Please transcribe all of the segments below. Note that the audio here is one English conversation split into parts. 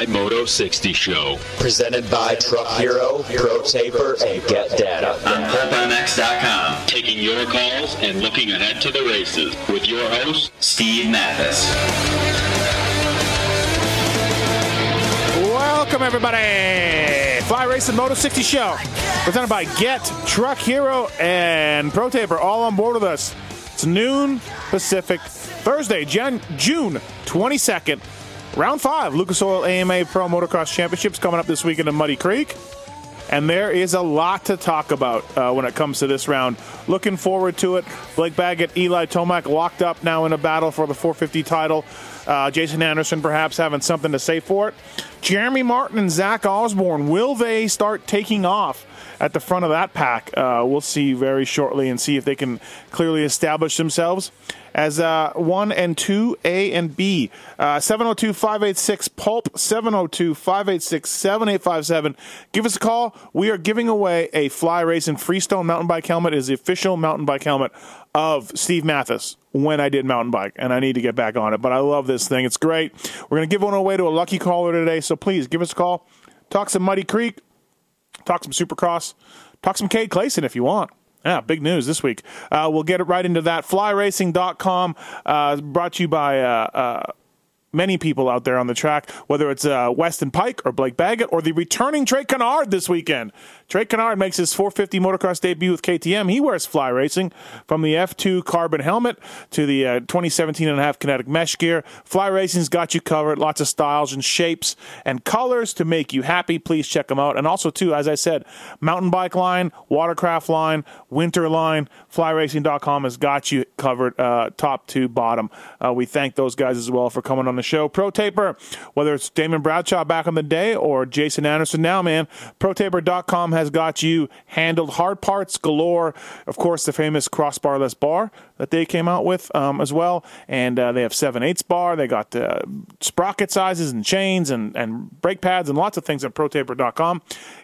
Is the Fly Moto 60 show. Presented by Truck Hero, Pro Taper, and Get Data. On PulpMX.com, taking your calls and looking ahead to the races with your host, Steve Matthes. Welcome, everybody. Fly Racing Moto 60 Show. Presented by Get, Truck Hero, and Pro Taper. All on board with us. It's noon Pacific, Thursday, Jan- June 22nd. Round five, Lucas Oil AMA Pro Motocross Championships coming up this weekend in Muddy Creek. And there is a lot to talk about uh, when it comes to this round. Looking forward to it. Blake Baggett, Eli Tomac locked up now in a battle for the 450 title. Uh, Jason Anderson perhaps having something to say for it. Jeremy Martin and Zach Osborne, will they start taking off at the front of that pack? Uh, we'll see very shortly and see if they can clearly establish themselves as uh, 1 and 2, A and B. Uh, 702 586 Pulp, 702 586 7857. Give us a call. We are giving away a Fly Racing Freestone mountain bike helmet. It is the official mountain bike helmet of Steve Matthes when I did mountain bike, and I need to get back on it. But I love this thing. It's great. We're going to give one away to a lucky caller today, so please give us a call. Talk some Muddy Creek, talk some Supercross, talk some Cade Clason if you want. Yeah, big news this week. Uh, we'll get it right into that. FlyRacing.com, uh, brought to you by uh, uh, many people out there on the track, whether it's uh, Weston Peick or Blake Baggett or the returning Trey Canard this weekend. Trey Canard makes his 450 motocross debut with KTM. He wears Fly Racing from the F2 carbon helmet to the uh, 2017 and a half kinetic mesh gear. Fly Racing's got you covered. Lots of styles and shapes and colors to make you happy. Please check them out. And also, too, as I said, mountain bike line, watercraft line, winter line, flyracing.com has got you covered uh, top to bottom. Uh, we thank those guys as well for coming on the show. Pro Taper, whether it's Damon Bradshaw back in the day or Jason Anderson now, man, ProTaper.com has got you handled. Hard parts galore. Of course, the famous crossbarless bar that they came out with um, as well. And uh, they have 7 8 bar. They got uh, sprocket sizes and chains and, and brake pads and lots of things at ProTaper.com.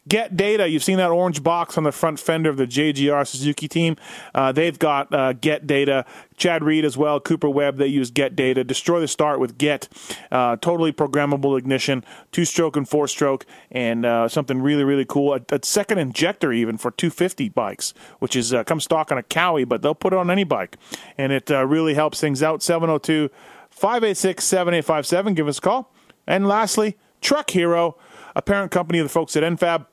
Get data. You've seen that orange box on the front fender of the JGR Suzuki team. Uh, they've got uh, Get Data. Chad Reed as well, Cooper Webb, they use Get Data. Destroy the start with Get. Uh, totally programmable ignition, two stroke and four stroke, and uh, something really, really cool. A, a second injector even for 250 bikes, which is comes stock on a Kawi, but they'll put it on any bike. And it uh, really helps things out. 702 586 7857. Give us a call. And lastly, Truck Hero, a parent company of the folks at NFAB.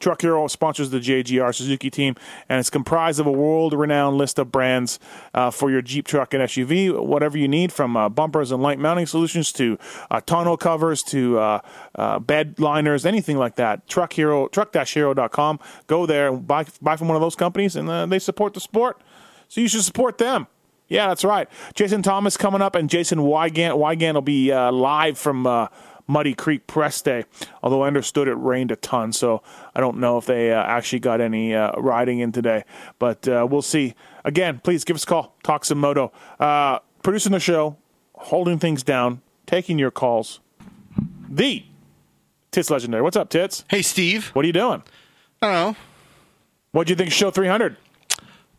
Truck Hero sponsors the JGR Suzuki team, and it's comprised of a world-renowned list of brands uh, for your Jeep, truck, and SUV. Whatever you need, from uh, bumpers and light mounting solutions to uh, tonneau covers to uh, uh, bed liners, anything like that. Truck Hero, truck-hero.com. Go there, buy buy from one of those companies, and uh, they support the sport. So you should support them. Yeah, that's right. Jason Thomas coming up, and Jason Weigandt. Weigandt will be uh, live from uh, Muddy Creek Press Day. Although I understood it rained a ton, so I don't know if they uh, actually got any uh, riding in today. But uh, we'll see. Again, please give us a call. Talk some moto. Uh, producing the show, holding things down, taking your calls. The Tits Legendary. What's up, Tits? Hey, Steve. What are you doing? I don't know. What'd you think of show 300?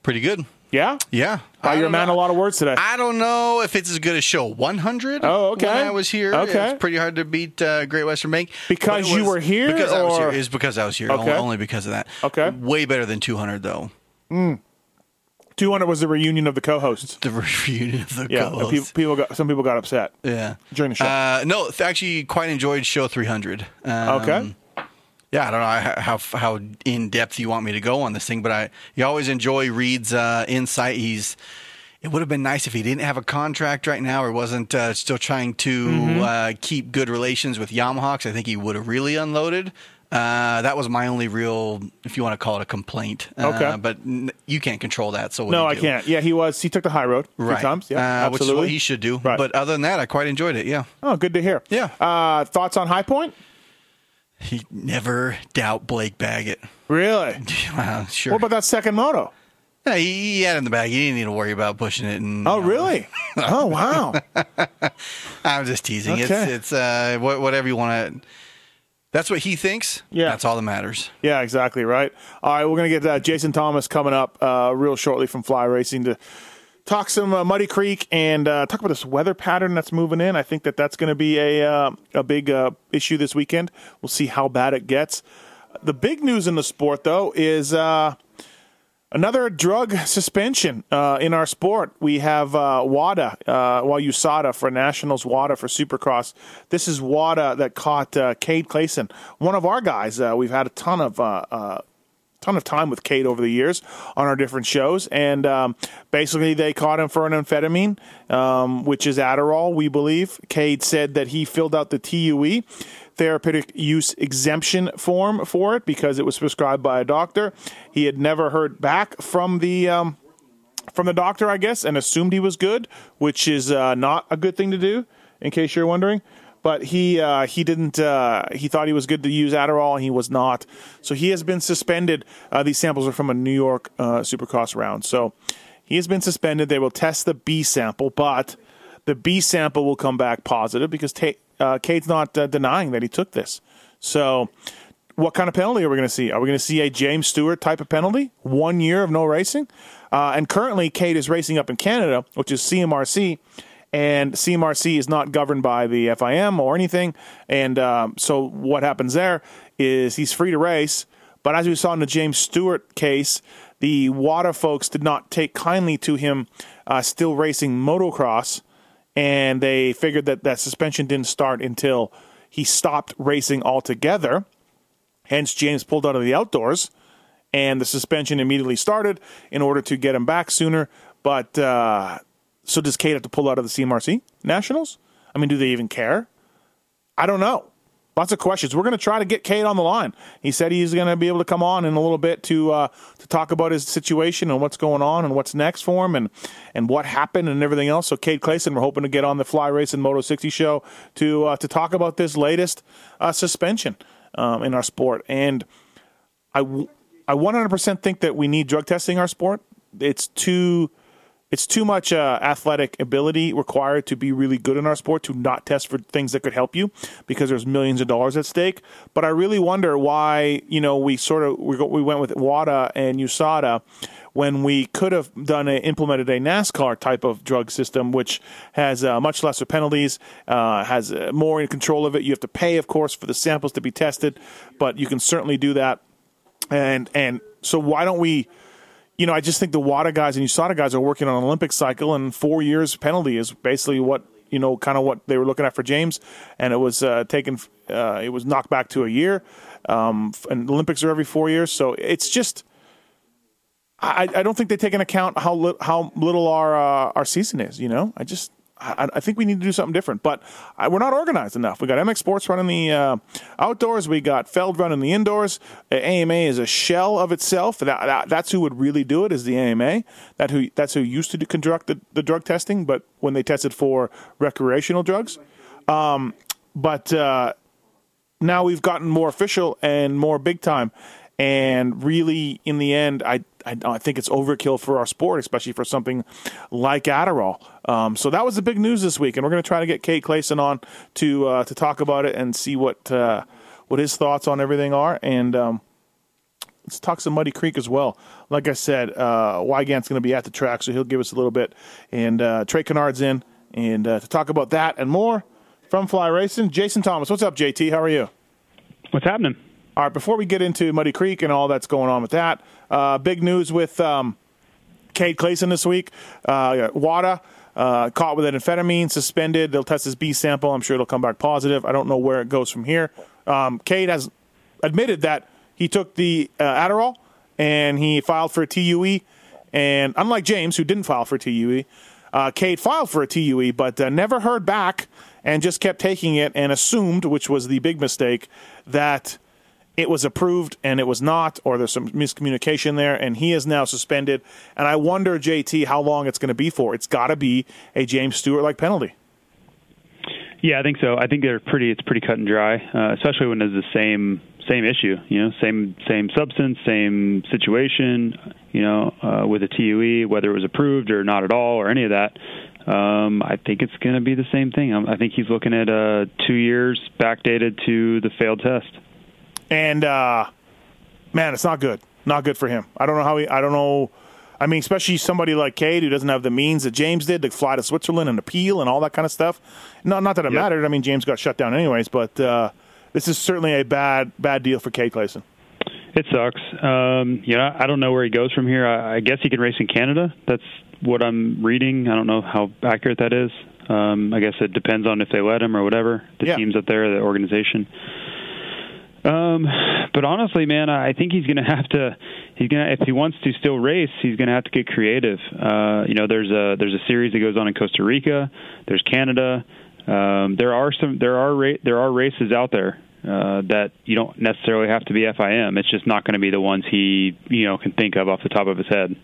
Pretty good. Yeah? Yeah. Wow, you're a man know. a lot of words today. I don't know if it's as good as show 100. Oh, okay. When I was here. Okay. It's pretty hard to beat uh, Great Western Bank. Because you were here, Because I was or- here. It's because I was here. Okay. Only, because of that. Okay. Way better than 200, though. 200 was the reunion of the co-hosts. The reunion of the Yeah, co-hosts. people, people got some people got upset. Yeah. During the show. Uh, no, actually, quite enjoyed show 300. Um, Okay. Yeah, I don't know how how, in depth you want me to go on this thing, but I you always enjoy Reed's uh, insight. He's It would have been nice if he didn't have a contract right now or wasn't uh, still trying to Mm-hmm. uh, keep good relations with Yamaha. I think he would have really unloaded. Uh, that was my only real, if you want to call it a complaint. Uh, Okay. but n- you can't control that. So No, I can't. Yeah, he was. He took the high road Right. times. Yeah, uh, which is absolutely. what he should do. Right. But other than that, I quite enjoyed it. Yeah. oh, good to hear. Yeah. Uh, thoughts on High Point? He never doubt Blake Baggett. Really? Uh, sure. What about that second moto? Yeah, he, he had it in the bag. He didn't need to worry about pushing it. And, Oh, you know, really? oh, wow. I'm just teasing. It's Okay. it's uh, whatever you want to. That's what he thinks. Yeah. That's all that matters. Yeah, exactly right. All right, we're going to get uh, Jason Thomas coming up uh, real shortly from Fly Racing to talk some uh, Muddy Creek and uh, talk about this weather pattern that's moving in. I think that that's going to be a uh, a big uh, issue this weekend. We'll see how bad it gets. The big news in the sport, though, is uh, another drug suspension uh, in our sport. We have WADA, uh, well, USADA for Nationals, WADA for Supercross. This is WADA that caught Cade Clason, one of our guys. We've had a ton of. Ton of time with Cade over the years on our different shows, and um, basically they caught him for an amphetamine, um, which is Adderall, we believe. Cade said that he filled out the TUE therapeutic use exemption form for it because it was prescribed by a doctor. He had never heard back from the. Um, from the doctor, I guess, and assumed he was good, which is uh, not a good thing to do, in case you're wondering. But he uh, he didn't. Uh, he thought he was good to use Adderall, and he was not. So he has been suspended. Uh, these samples are from a New York uh, Supercross round. So he has been suspended. They will test the B sample, but the B sample will come back positive because Ta uh, not uh, denying that he took this. So what kind of penalty are we going to see? Are we going to see a James Stewart type of penalty? One year of no racing? And currently, Cade is racing up in Canada, which is CMRC, and CMRC is not governed by the FIM or anything. And um, so what happens there is he's free to race. But as we saw in the James Stewart case, the WADA folks did not take kindly to him uh, still racing motocross, and they figured that that suspension didn't start until he stopped racing altogether. Hence, James pulled out of the outdoors, and the suspension immediately started in order to get him back sooner. But uh, so does Cade have to pull out of the CMRC Nationals? I mean, do they even care? I don't know. Lots of questions. We're going to try to get Cade on the line. He said he's going to be able to come on in a little bit to uh, to talk about his situation and what's going on and what's next for him and and what happened and everything else. So Cade Clason, we're hoping to get on the Fly Racing Moto 60 show to uh, to talk about this latest uh, suspension um, in our sport. And I w- I 100% think that we need drug testing in our sport. It's too it's too much uh, athletic ability required to be really good in our sport to not test for things that could help you because there's millions of dollars at stake. But I really wonder why you know we sort of we, we went with WADA and USADA when we could have done a, implemented a NASCAR type of drug system, which has uh, much lesser penalties, uh, has uh, more in control of it. You have to pay, of course, for the samples to be tested, but you can certainly do that. And and so why don't we? You know, I just think the WADA guys and USADA guys are working on an Olympic cycle, and four years penalty is basically what you know, kind of what they were looking at for James, and it was uh, taken, uh, it was knocked back to a year, um, and Olympics are every four years, so it's just. I, I don't think they take into account how li- how little our uh, our season is. You know, I just I, I think we need to do something different. But I, we're not organized enough. We got MX Sports running the uh, outdoors. We got Feld running the indoors. AMA is a shell of itself. That, that, that's who would really do it. Is the AMA that who that's who used to do, conduct the, the drug testing, but when they tested for recreational drugs. Um, but uh, now we've gotten more official and more big time. And really, in the end, I, I, I think it's overkill for our sport, especially for something like Adderall. Um, so that was the big news this week, and we're going to try to get Cade Clason on to uh, to talk about it and see what uh, what his thoughts on everything are. And um, let's talk some Muddy Creek as well. Like I said, uh, Weigandt's going to be at the track, so he'll give us a little bit. And uh, Trey Canard's in, and uh, to talk about that and more from Fly Racing, Jason Thomas. What's up, JT? How are you? What's happening? All right, before we get into Muddy Creek and all that's going on with that, uh, big news with um, Cade Clason this week. Uh, WADA uh, caught with an amphetamine, suspended. They'll test his B sample. I'm sure it'll come back positive. I don't know where it goes from here. Um, has admitted that he took the uh, Adderall and he filed for a TUE And unlike James, who didn't file for TUE, uh, filed for a TUE, but uh, never heard back and just kept taking it and assumed, which was the big mistake, that it was approved and it was not, or there's some miscommunication there, and he is now suspended. And I wonder, JT, how long it's going to be for. It's got to be a James Stewart like penalty. Yeah, I think so. I think they're pretty. It's pretty cut and dry, uh, especially when it's the same same issue. You know, same same substance, same situation. You know, uh, with a TUE, whether it was approved or not at all, or any of that. Um, I think it's going to be the same thing. I, I think he's looking at uh, two years backdated to the failed test. And uh, man, it's not good. Not good for him. I don't know how he. I don't know. I mean, especially somebody like Cade who doesn't have the means that James did to fly to Switzerland and appeal and all that kind of stuff. Not not that it Yep. mattered. I mean, James got shut down anyways, but uh, this is certainly a bad bad deal for Cade Clason. It sucks. Um, you know, I don't know where he goes from here. I, I guess he can race in Canada. That's what I'm reading. I don't know how accurate that is. Um, I guess it depends on if they let him or whatever. The Yeah. teams up there, the organization. Um, but honestly, man, I think he's going to have to. He's gonna if he wants to still race, he's going to have to get creative. Uh, you know, there's a there's a series that goes on in Costa Rica. There's Canada. Um, there are some there are ra- there are races out there uh, that you don't necessarily have to be FIM. It's just not going to be the ones he you know can think of off the top of his head.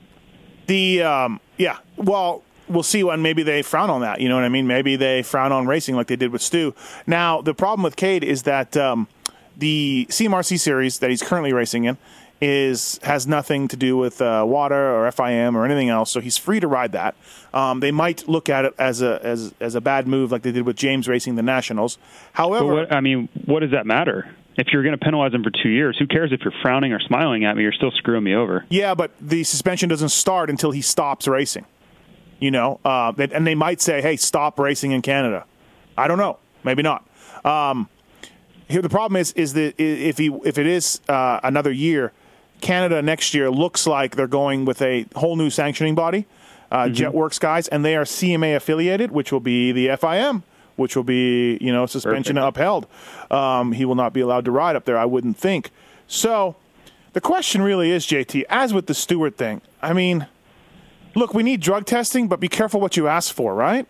The um, yeah, well, we'll see when maybe they frown on that. You know what I mean? Maybe they frown on racing like they did with Stu. Now the problem with Cade is that um, the CMRC series that he's currently racing in is has nothing to do with uh, WADA or FIM or anything else. So he's free to ride that. Um, they might look at it as a as as a bad move like they did with James racing the Nationals. However, But what I mean, what does that matter? If you're going to penalize him for two years, who cares if you're frowning or smiling at me? You're still screwing me over. Yeah, but the suspension doesn't start until he stops racing. You know, uh, and they might say, "Hey, stop racing in Canada." I don't know. Maybe not. Um, here, the problem is, is that if he if it is uh, another year, Canada next year looks like they're going with a whole new sanctioning body, uh, Jetwerx guys, and they are CMA affiliated, which will be the FIM, which will be you know suspension Perfect. upheld. Um, he will not be allowed to ride up there. I wouldn't think. So the question really is, JT, as with the Stewart thing. I mean, look, we need drug testing, but be careful what you ask for, right?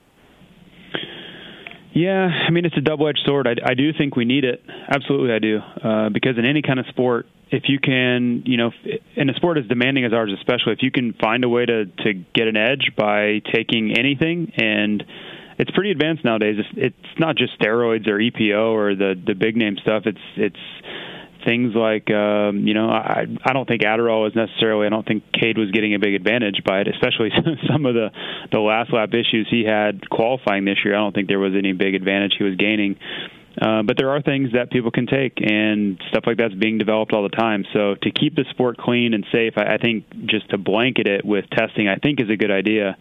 Yeah, I mean it's a double-edged sword. I, I do think we need it. Absolutely, I do. Uh, because in any kind of sport, if you can, you know, in a sport as demanding as ours, especially, if you can find a way to to get an edge by taking anything, and it's pretty advanced nowadays. It's, it's not just steroids or EPO or the the big name stuff. It's it's things like um, you know I I don't think Adderall is necessarily I don't think Cade was getting a big advantage by it, especially some of the the last lap issues he had qualifying this year. I don't think there was any big advantage he was gaining. Uh, but there are things that people can take, and stuff like that's being developed all the time. So to keep the sport clean and safe, I, I think just to blanket it with testing, I think is a good idea.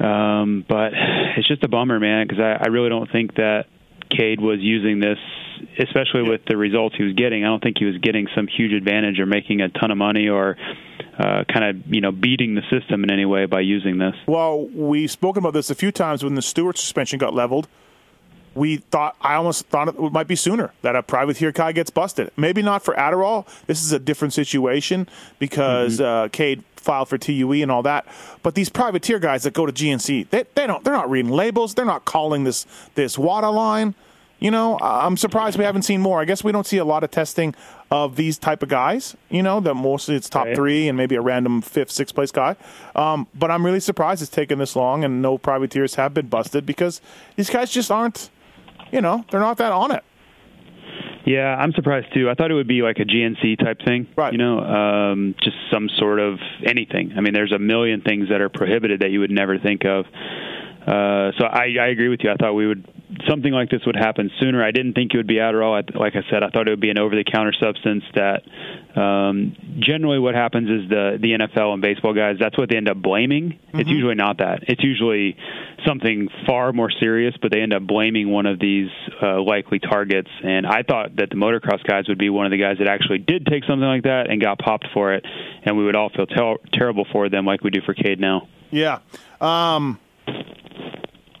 Um, but it's just a bummer, man, because I, I really don't think that Cade was using this, especially with the results he was getting. I don't think he was getting some huge advantage or making a ton of money or uh, kind of you know beating the system in any way by using this. Well, we've spoken about this a few times when the Stewart suspension got leveled. We thought, I almost thought it might be sooner that a privateer guy gets busted. Maybe not for Adderall. This is a different situation because uh, Cade filed for TUE and all that. But these privateer guys that go to GNC, they, they don't, they're not reading labels. They're not calling this this WADA line. You know, I'm surprised we haven't seen more. I guess we don't see a lot of testing of these type of guys. You know, that mostly it's top Right. three and maybe a random fifth, sixth place guy. Um, but I'm really surprised it's taken this long and no privateers have been busted because these guys just aren't. You know, they're not that on it. Yeah, I'm surprised too. I thought it would be like a GNC type thing, Right. You know, um, just some sort of anything. I mean, there's a million things that are prohibited that you would never think of. Uh, so I, I agree with you. I thought we would something like this would happen sooner. I didn't think it would be Adderall. I, like I said, I thought it would be an over-the-counter substance. That um, generally what happens is the the NFL and baseball guys. That's what they end up blaming. It's usually not that. It's usually something far more serious, but they end up blaming one of these uh, likely targets. And I thought that the motocross guys would be one of the guys that actually did take something like that and got popped for it, and we would all feel ter- terrible for them, like we do for Cade now. Yeah. Um,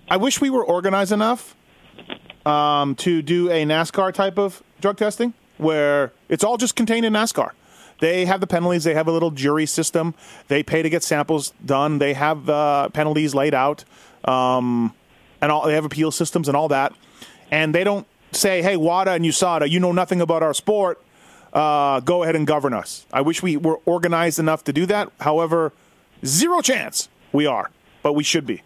I wish we were organized enough um, to do a NASCAR type of drug testing where it's all just contained in NASCAR. They have the penalties. They have a little jury system. They pay to get samples done. They have uh, penalties laid out, um, and all. They have appeal systems and all that. And they don't say, "Hey, WADA and USADA, you know nothing about our sport. Uh, go ahead and govern us." I wish we were organized enough to do that. However, zero chance we are, but we should be.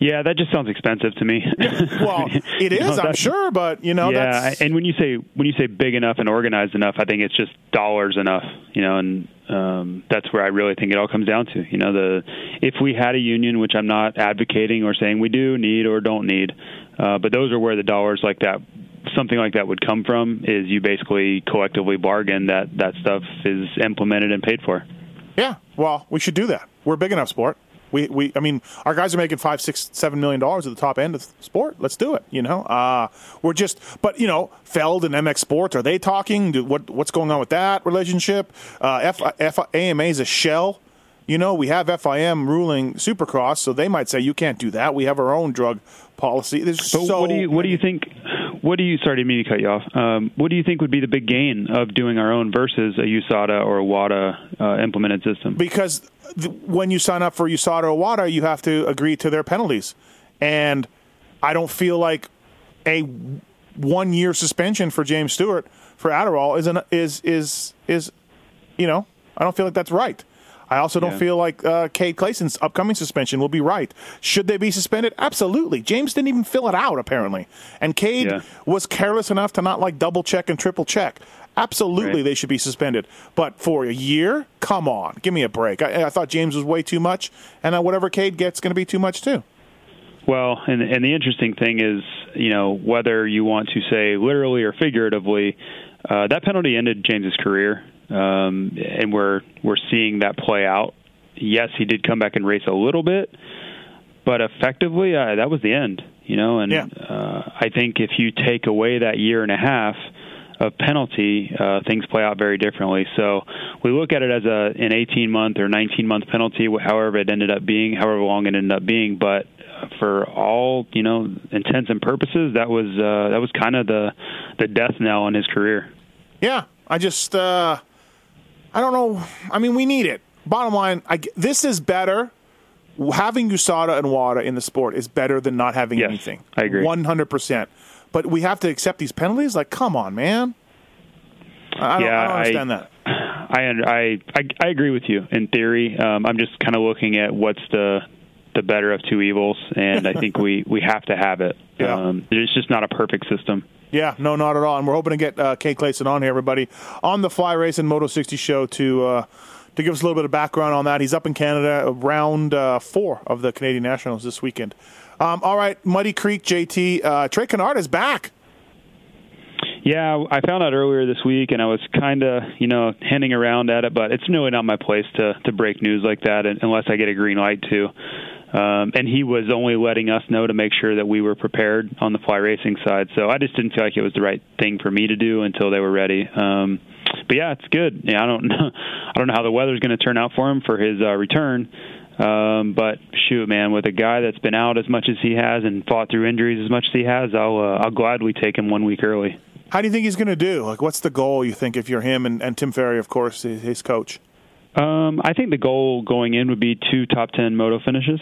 Yeah, that just sounds expensive to me. Well, it is, You know, I'm sure, but you know, yeah, that's and when you say when you say big enough and organized enough, I think it's just dollars enough, you know, and um, that's where I really think it all comes down to. You know, the if we had a union, which I'm not advocating or saying we do need or don't need, uh, but those are where the dollars like that, something like that would come from. Is you basically collectively bargain that that stuff is implemented and paid for. Yeah, well, we should do that. We're a big enough sport. We, we, I mean, our guys are making five, six, seven million dollars at the top end of the sport. Let's do it. You know, uh, we're just, but you know, Feld and MX Sports are they talking? Do, what, what's going on with that relationship? Uh, F, F, AMA is a shell. You know, we have FIM ruling Supercross, so they might say you can't do that. We have our own drug policy. There's But so what do you what do you think? What do you? Sorry, to me to cut you off. Um, what do you think would be the big gain of doing our own versus a USADA or a WADA uh, implemented system? because when you sign up for USADA or WADA, you have to agree to their penalties, and I don't feel like a one year suspension for James Stewart for Adderall is an, is is is you know I don't feel like that's right. I also don't Yeah. feel like uh, Cade Clason's upcoming suspension will be right. Should they be suspended? Absolutely. James didn't even fill it out apparently, and Cade Yeah. was careless enough to not like double check and triple check. Absolutely, Right. they should be suspended. But for a year, come on, give me a break. I, I thought James was way too much, and uh, whatever Cade gets going to be too much too. Well, and and the interesting thing is, you know, whether you want to say literally or figuratively, uh, that penalty ended James's career, um, and we're we're seeing that play out. Yes, he did come back and race a little bit, but effectively, uh, that was the end. You know, and Yeah. uh, I think if you take away that year and a half of penalty, uh, things play out very differently. So we look at it as a an 18 month or 19 month penalty, however it ended up being, however long it ended up being. But for all you know intents and purposes, that was uh, that was kind of the the death knell in his career. Yeah, I just uh, I don't know. I mean, we need it. Bottom line, I this is better. Having USADA and WADA in the sport is better than not having Yes, anything. I agree. one hundred percent. But we have to accept these penalties. Like, come on, man. I don't, Yeah, I don't I- understand that. I I I, I agree with you in theory. Um, I'm just kind of looking at what's the the better of two evils, and I think we we have to have it. Yeah. Um, it's just not a perfect system. Yeah, no, not at all. And we're hoping to get uh, Cade Clason on here, everybody, on the Fly Racing Moto 60 show to uh, to give us a little bit of background on that. He's up in Canada, round uh, four of the Canadian Nationals this weekend. Um, all right, Muddy Creek, JT. Uh, Trey Canard is back. Yeah, I found out earlier this week, and I was kind of, you know, hinting around at it, but it's really not my place to to break news like that unless I get a green light to. Um, and he was only letting us know to make sure that we were prepared on the fly racing side. So I just didn't feel like it was the right thing for me to do until they were ready. Um, but yeah, it's good. Yeah, I don't know. I don't know how the weather's going to turn out for him for his uh, return. Um, but shoot, man, with a guy that's been out as much as he has and fought through injuries as much as he has, I'll uh, I'll gladly take him one week early. How do you think he's going to do? Like, what's the goal you think if you're him and, and Tim Ferry, of course, his, his coach? Um, I think the goal going in would be two top ten moto finishes.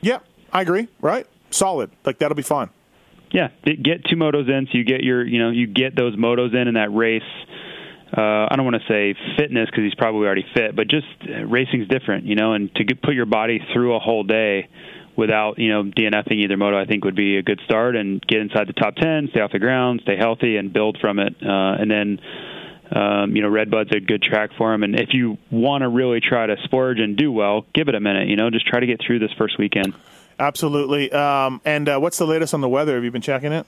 Yeah, I agree. Right, solid. Like that'll be fun. Yeah, get get two motos in, so you get your you know you get those motos in in that race. Uh, I don't want to say fitness because he's probably already fit, but just uh, racing's different, you know. And to get, put your body through a whole day without you know DNFing either moto, I think would be a good start. And get inside the top ten, stay off the ground, stay healthy, and build from it. Uh, and then um, you know Redbud's a good track for him. And if you want to really try to splurge and do well, give it a minute. You know, just try to get through this first weekend. Absolutely. Um, and uh, what's the latest on the weather? Have you been checking it?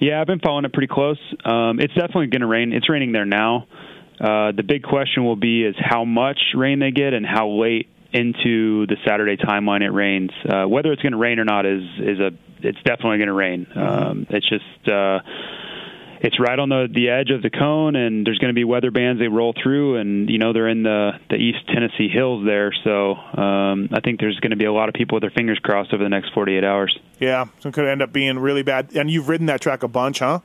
Yeah, I've been following it pretty close. Um, it's definitely going to rain. It's raining there now. Uh, the big question will be is how much rain they get and how late into the Saturday timeline it rains. Uh, whether it's going to rain or not is is a it's definitely going to rain. Um, it's just uh, it's right on the the edge of the cone, and there's going to be weather bands they roll through, and you know they're in the the East Tennessee hills there. So um, I think there's going to be a lot of people with their fingers crossed over the next 48 hours. Yeah, so it could end up being really bad. And you've ridden that track a bunch, huh?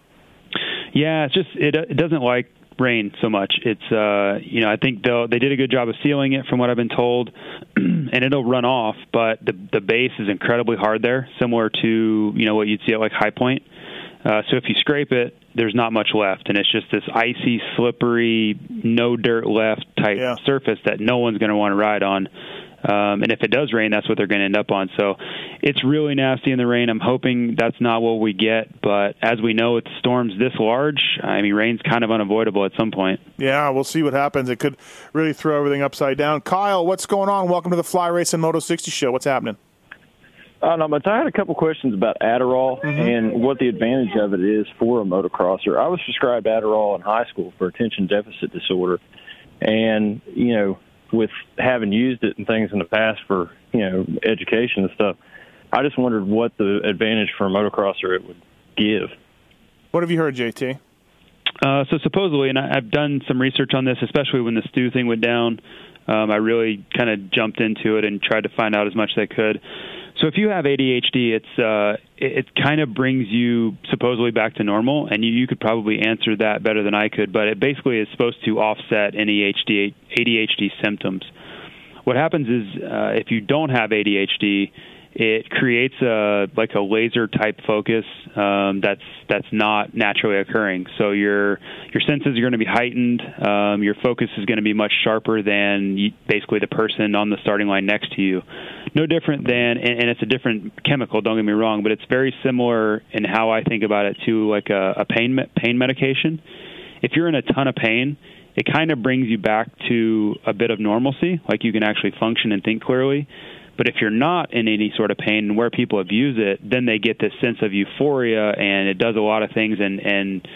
Yeah, it's just it it doesn't like rain so much. It's uh, you know I think they they did a good job of sealing it from what I've been told, and it'll run off. But the the base is incredibly hard there, similar to you know what you'd see at like High Point. Uh, so if you scrape it, there's not much left, and it's just this icy, slippery, no dirt left type Yeah. surface that no one's going to want to ride on. Um, and if it does rain, that's what they're going to end up on. So it's really nasty in the rain. I'm hoping that's not what we get. But as we know, with storms this large, I mean, rain's kind of unavoidable at some point. Yeah, we'll see what happens. It could really throw everything upside down. Kyle, what's going on? Welcome to the Fly Racing Moto 60 show. What's happening? Uh, no, but I had a couple questions about Adderall and what the advantage of it is for a motocrosser. I was prescribed Adderall in high school for attention deficit disorder, and you know, with having used it and things in the past for you know education and stuff, I just wondered what the advantage for a motocrosser it would give. What have you heard, JT? Uh, so supposedly, and I, I've done some research on this, especially when the Stu thing went down. Um, I really kind of jumped into it and tried to find out as much as I could. So if you have ADHD, it's uh, it, it kind of brings you supposedly back to normal, and you, you could probably answer that better than I could. But it basically is supposed to offset any HD, ADHD symptoms. What happens is uh, if you don't have ADHD, it creates a like a laser type focus um, that's that's not naturally occurring. So your your senses are going to be heightened. Um, your focus is going to be much sharper than you, basically the person on the starting line next to you. No different than, and, and it's a different chemical. Don't get me wrong, but it's very similar in how I think about it to like a, a pain pain medication. If you're in a ton of pain, it kind of brings you back to a bit of normalcy, like you can actually function and think clearly. But if you're not in any sort of pain, and where people abuse it, then they get this sense of euphoria, and it does a lot of things and and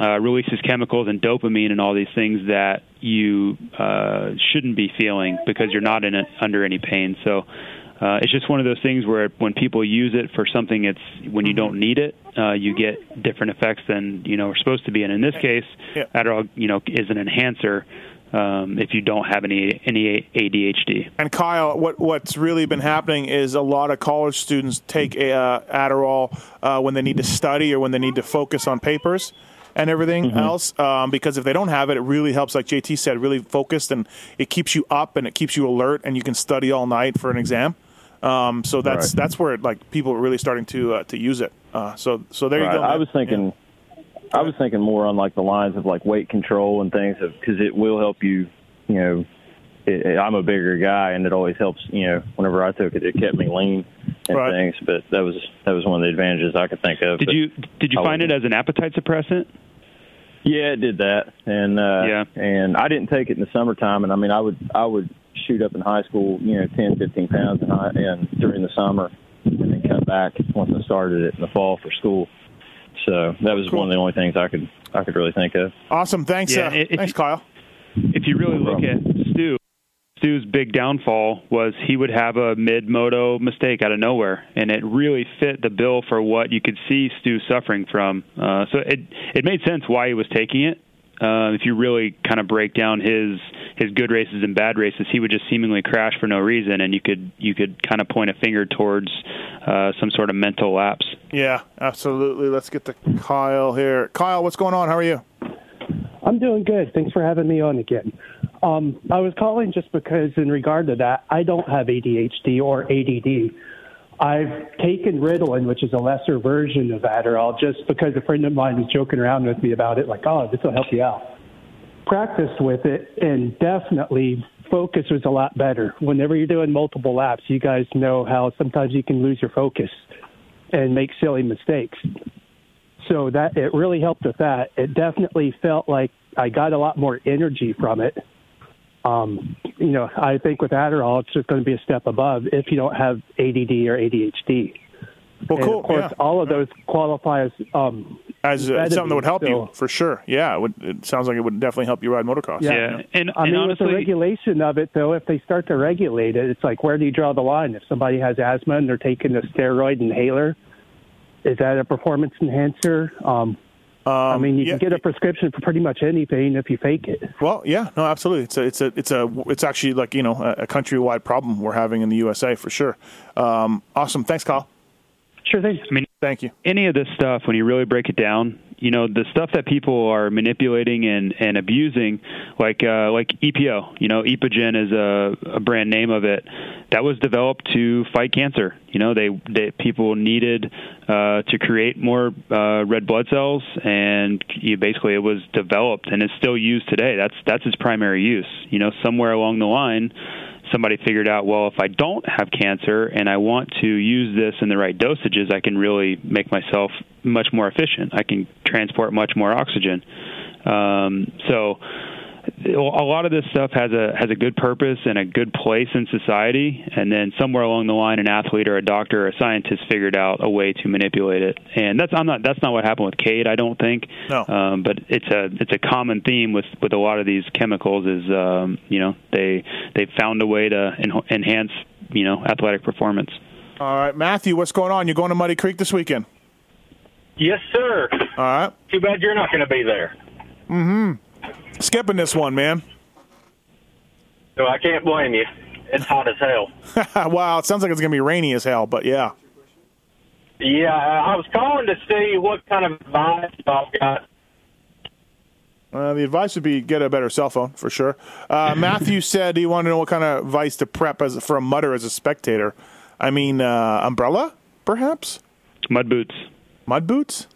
uh, releases chemicals and dopamine and all these things that you uh, shouldn't be feeling because you're not in it under any pain. So uh, it's just one of those things where when people use it for something, it's when you don't need it, uh, you get different effects than you know are supposed to be. And in this case, Yeah. Adderall, you know, is an enhancer um, if you don't have any any ADHD. And Kyle, what what's really been happening is a lot of college students take a, uh, Adderall uh, when they need to study or when they need to focus on papers and everything Mm-hmm. else. Um, because if they don't have it, it really helps, like JT said, really focused and it keeps you up and it keeps you alert and you can study all night for an exam. Um, so that's Right. that's where like people are really starting to uh, to use it. Uh, so so there Right. you go. I was thinking, I was thinking more on like the lines of like weight control and things, because it will help you. You know, it, it- I'm a bigger guy, and it always helps. You know, whenever I took it, it kept me lean and Right. things. But that was that was one of the advantages I could think of. Did you did you I find it as an appetite suppressant? Yeah, it did that, and uh, Yeah. and I didn't take it in the summertime, and I mean, I would I would shoot up in high school, you know, ten, fifteen pounds in high, and during the summer, and then come back once I started it in the fall for school. So that was Cool. one of the only things I could I could really think of. awesome. Thanks, Yeah, uh, if- thanks, Kyle. if you really look at Stu, Stu's big downfall was he would have a mid moto mistake out of nowhere, and it really fit the bill for what you could see Stu suffering from. Uh, so it it made sense why he was taking it. Uh, if you really kind of break down his his good races and bad races, he would just seemingly crash for no reason, and you could you could kind of point a finger towards uh, some sort of mental lapse. Yeah, absolutely. Let's get to Kyle here. Kyle, what's going on? How are you? I'm doing good. Thanks for having me on again. Um, I was calling just because, in regard to that, I don't have ADHD or ADD. I've taken Ritalin, which is a lesser version of Adderall, just because a friend of mine was joking around with me about it, like, oh, this will help you out. Practiced with it, and definitely focus was a lot better. Whenever you're doing multiple laps, you guys know how sometimes you can lose your focus and make silly mistakes so that it really helped with that. It definitely felt like I got a lot more energy from it. Um, you know, I think with Adderall, it's just going to be a step above if you don't have ADD or ADHD. Well, and cool. of course, yeah. all of those qualify as um, as uh, something that would help you for sure. Yeah, it, would, it sounds like it would definitely help you ride motocross. Yeah. and, I and mean, honestly, with the regulation of it, though, if they start to regulate it, it's like where do you draw the line? If somebody has asthma and they're taking a steroid inhaler, is that a performance enhancer? Um, I mean, you yeah, can get a prescription for pretty much anything if you fake it. Well, yeah, no, absolutely. It's a, it's a, it's a, it's actually like you know a, a countrywide problem we're having in the USA for sure. Um, awesome, thanks, Kyle. Sure thing. I mean, Thank you. any of this stuff, when you really break it down, you know the stuff that people are manipulating and and abusing, like uh, like EPO. You know, Epogen is a, a brand name of it. That was developed to fight cancer. You know, they, they people needed uh, to create more uh, red blood cells, and you, basically it was developed and it's still used today. That's that's its primary use. You know, somewhere along the line somebody figured out, well, if I don't have cancer and I want to use this in the right dosages, I can really make myself much more efficient. I can transport much more oxygen. Um, so a lot of this stuff has a has a good purpose and a good place in society, and then somewhere along the line, an athlete or a doctor or a scientist figured out a way to manipulate it. And that's I'm not that's not what happened with Cade, I don't think. No. Um, but it's a it's a common theme with with a lot of these chemicals is um, you know they they found a way to en- enhance you know athletic performance. All right, Matthew, what's going on? You're going to Muddy Creek this weekend. Yes, sir. All right. Too bad you're not going to be there. Mm-hmm. Skipping this one, man. No, I can't blame you. It's hot as hell. wow, it sounds like it's going to be rainy as hell, but yeah. Yeah, I was calling to see what kind of advice y'all got. Uh, the advice would be get a better cell phone for sure. Uh, Matthew said he wanted to know what kind of advice to prep as for a mutter as a spectator. I mean, uh, umbrella, perhaps. Mud boots. Mud boots.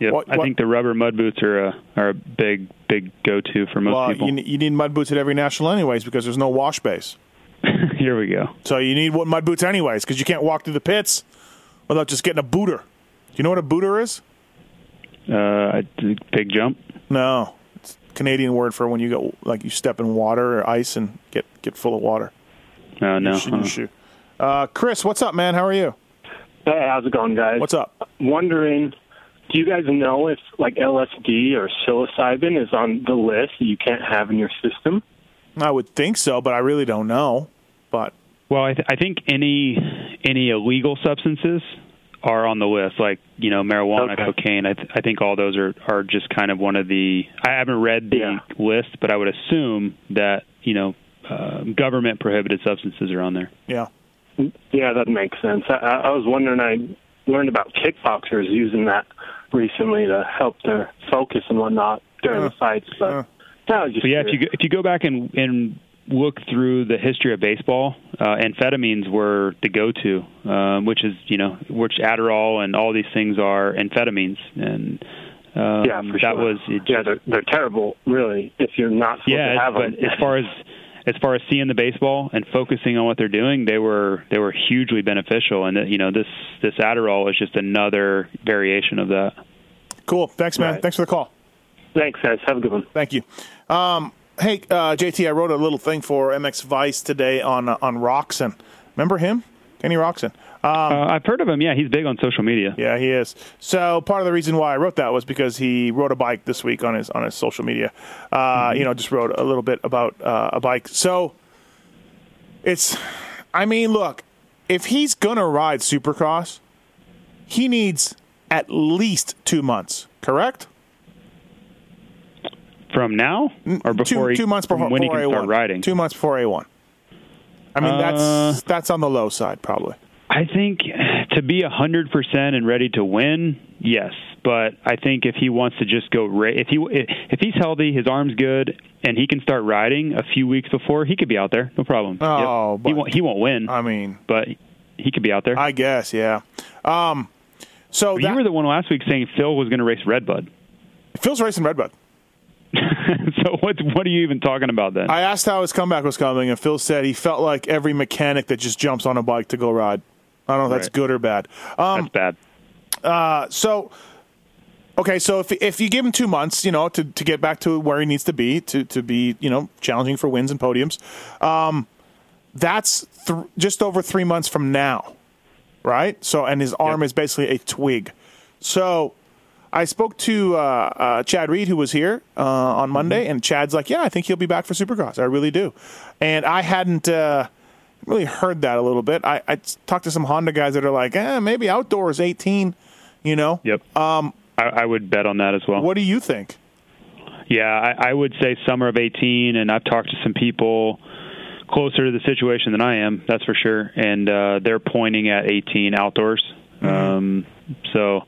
Yep. What- I what- think the rubber mud boots are a are a big big go to for most well, people. you, you need mud boots at every national, anyways, because there's no wash base. Here we go. So you need what mud boots, anyways, because you can't walk through the pits without just getting a booter. Do you know what a booter is? Uh, I- big jump. No, it's a Canadian word for when you go like you step in water or ice and get get full of water. Uh, no. Your shoe- your shoe. Uh, Chris, what's up, man? How are you? Hey, how's it going, guys? What's up? Wondering, do you guys know if like LSD or psilocybin is on the list that you can't have in your system? I would think so, but I really don't know. But Well, I, th- I think any any illegal substances are on the list, like you know marijuana, Okay. cocaine. I, th- I think all those are are just kind of one of the. I haven't read the list, but I would assume that you know uh, government prohibited substances are on there. Yeah. Yeah, that makes sense. I, I I was wondering. I learned about kickboxers using that recently to help their focus and whatnot during the fights. But yeah, I was just But yeah, if you go, if you go back and and look through the history of baseball, uh, amphetamines were the go-to, um, which is you know which Adderall and all these things are amphetamines, and um, yeah, for that sure. was it yeah, they're they're terrible, really. If you're not supposed yeah, to have but them. as far as as far as seeing the baseball and focusing on what they're doing, they were they were hugely beneficial, and you know this this Adderall is just another variation of that. Cool. Thanks, man. Right. Thanks for the call. Thanks, guys. Have a good one. Thank you. Um, hey, uh, JT, I wrote a little thing for MX Vice today on uh, on Roczen. Remember him, Kenny Roczen? Um, uh, I've heard of him. Yeah, he's big on social media. Yeah, he is. So part of the reason why I wrote that was because he rode a bike this week on his on his social media. Uh, You know, just wrote a little bit about uh, a bike. So it's, I mean, look, if he's gonna ride Supercross, he needs at least two months. Correct? From now or before two, he, two months before, when he can start A1. riding? Two months before A one. I mean, Uh, that's that's on the low side, probably. I think to be a hundred percent and ready to win, yes. But I think if he wants to just go, ra- if he if he's healthy, his arm's good, and he can start riding a few weeks before, he could be out there, no problem. Oh, Yep. he won't he won't win. I mean, but he could be out there. I guess, yeah. Um, so you were the one last week saying Phil was going to race Redbud. Phil's racing Redbud. so what what are you even talking about then? I asked how his comeback was coming, and Phil said he felt like every mechanic that just jumps on a bike to go ride. I don't know if that's Right. good or bad. Um, That's bad. Uh, so, okay, so if if you give him two months, you know, to, to get back to where he needs to be, to to be, you know, challenging for wins and podiums, um, that's th- just over three months from now, right? So, and his arm is basically a twig. So, I spoke to uh, uh, Chad Reed, who was here uh, on Monday, and Chad's like, "Yeah, I think he'll be back for Supercross. I really do." And I hadn't uh, really heard that a little bit. I, I talked to some Honda guys that are like, "Eh, maybe outdoors 18." You know? Yep. Um, I, I would bet on that as well. What do you think? Yeah, I, I would say summer of 18, and I've talked to some people closer to the situation than I am, that's for sure, and uh, they're pointing at 18 outdoors. Um, so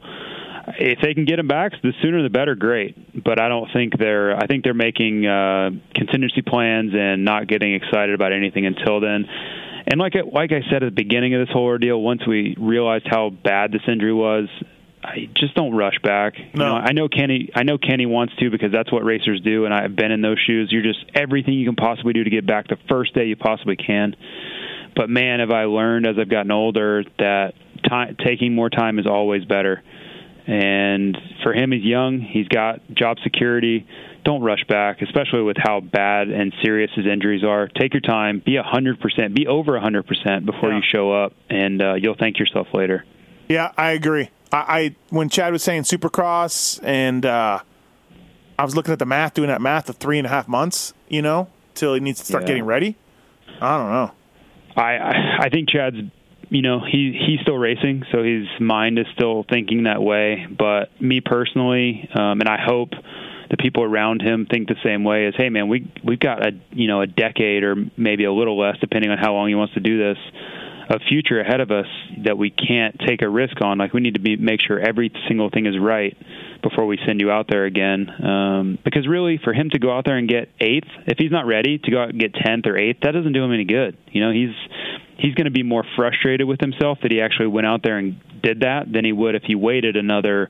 if they can get them back, the sooner the better. Great, but I don't think they're. I think they're making uh, contingency plans and not getting excited about anything until then. And like I- like I said at the beginning of this whole ordeal, once we realized how bad this injury was, I just don't rush back. You know, I know Kenny. I know Kenny wants to because that's what racers do, and I've been in those shoes. You're just everything you can possibly do to get back the first day you possibly can. But man, have I learned as I've gotten older that time, taking more time is always better. And for him, he's young. He's got job security. Don't rush back, especially with how bad and serious his injuries are. Take your time. Be a hundred percent. Be over a hundred percent before you show up, and uh, you'll thank yourself later. Yeah, I agree. I, I when Chad was saying Supercross, and uh, I was looking at the math, doing that math of three and a half months, you know, till he needs to start Yeah. getting ready. I don't know. I I think Chad's you know he he's still racing, so his mind is still thinking that way. But me personally, um, and I hope the people around him think the same way. Is hey man, we we've got a you know a decade or maybe a little less, depending on how long he wants to do this. A future ahead of us that we can't take a risk on. Like we need to be make sure every single thing is right before we send you out there again. Um, because really, for him to go out there and get eighth, if he's not ready to go out and get tenth or eighth, that doesn't do him any good. You know, he's he's going to be more frustrated with himself that he actually went out there and did that than he would if he waited another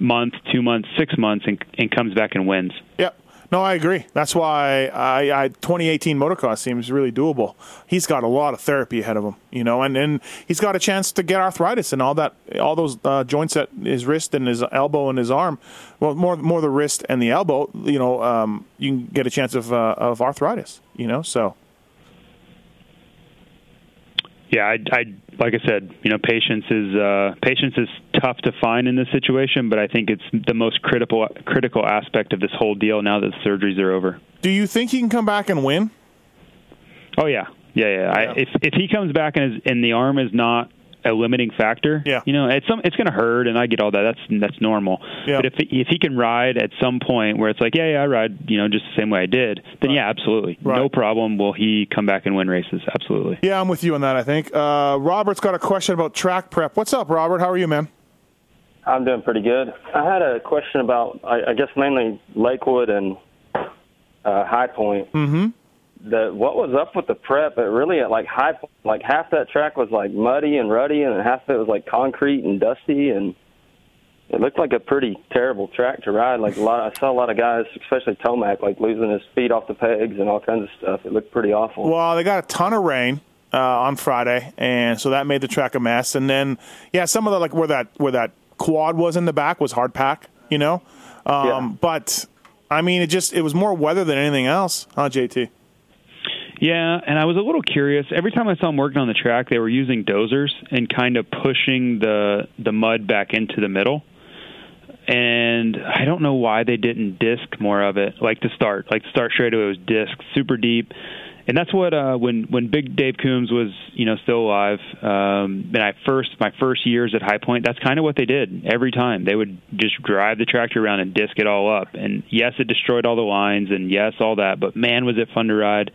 month, two months, six months, and, and comes back and wins. Yep. No, I agree. That's why I, I 2018 motocross seems really doable. He's got a lot of therapy ahead of him, you know, and, and he's got a chance to get arthritis and all that, all those uh, joints at his wrist and his elbow and his arm. Well, more more the wrist and the elbow. You know, um, you can get a chance of uh, of arthritis. You know, so Yeah, I, I like I said, you know, patience is uh, patience is tough to find in this situation, but I think it's the most critical critical aspect of this whole deal now that the surgeries are over. do you think he can come back and win? Oh yeah, yeah, yeah. I, if if he comes back and his, and the arm is not a limiting factor, yeah. you know, it's some it's going to hurt, and I get all that. That's that's normal. Yeah. But if if he can ride at some point where it's like, yeah, yeah, I ride, you know, just the same way I did, then yeah, absolutely, no problem. Will he come back and win races? Absolutely. Yeah, I'm with you on that. I think uh, Robert's got a question about track prep. What's up, Robert? How are you, man? I'm doing pretty good. I had a question about, I, I guess mainly Lakewood and uh, High Point. Mm-hmm. The what was up with the prep? It really at like High like half that track was like muddy and ruddy, and half of it was like concrete and dusty, and it looked like a pretty terrible track to ride. Like a lot, I saw a lot of guys, especially Tomac, like losing his feet off the pegs and all kinds of stuff. It looked pretty awful. Well, they got a ton of rain uh, on Friday, and so that made the track a mess. And then, yeah, some of the like where that where that quad was in the back was hard pack, you know. Um, But I mean, it just it was more weather than anything else, huh, JT? Yeah, and I was a little curious. Every time I saw them working on the track, they were using dozers and kind of pushing the the mud back into the middle. And I don't know why they didn't disc more of it, like to start, like to start straight away was disc, super deep. And that's what uh, when when Big Dave Coombs was you know still alive. Um, and I first my first years at High Point, that's kind of what they did every time. They would just drive the tractor around and disc it all up. And yes, it destroyed all the lines, and yes, all that. But man, was it fun to ride!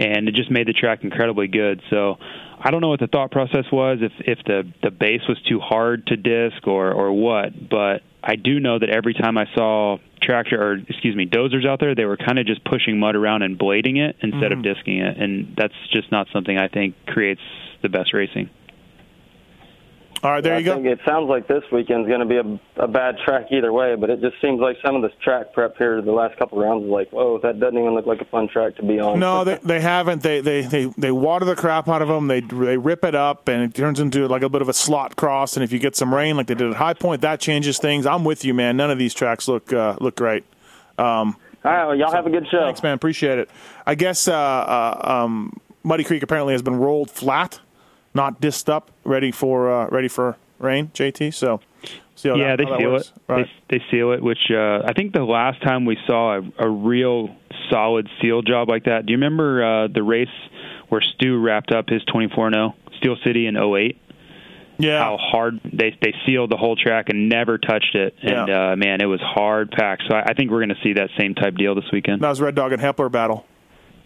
And it just made the track incredibly good. So I don't know what the thought process was, if if the the base was too hard to disc or or what, but I do know that every time I saw tractor or excuse me dozers out there, they were kind of just pushing mud around and blading it instead of Mhm. disking it, and that's just not something I think creates the best racing. All right, there I you go. think it sounds like this weekend's going to be a, a bad track either way, but it just seems like some of this track prep here the last couple rounds is like, whoa, that doesn't even look like a fun track to be on. No, they they haven't. They they they they water the crap out of them. They they rip it up, and it turns into like a bit of a slot cross. And if you get some rain, like they did at High Point, that changes things. I'm with you, man. None of these tracks look uh, look great. Um, All right, well, y'all have a good show. Thanks, man. Appreciate it. I guess uh, uh, um, Muddy Creek apparently has been rolled flat, not disced up, ready for uh, ready for rain. JT. So see how yeah, that, they seal works. it. Right. They, they seal it, which uh, I think the last time we saw a, a real solid seal job like that. Do you remember uh, the race where Stu wrapped up his 24-0 Steel City in 08? Yeah. How hard they they sealed the whole track and never touched it, and uh, man, it was hard packed. So I, I think we're going to see that same type deal this weekend. That was Red Dog and Hepler battle.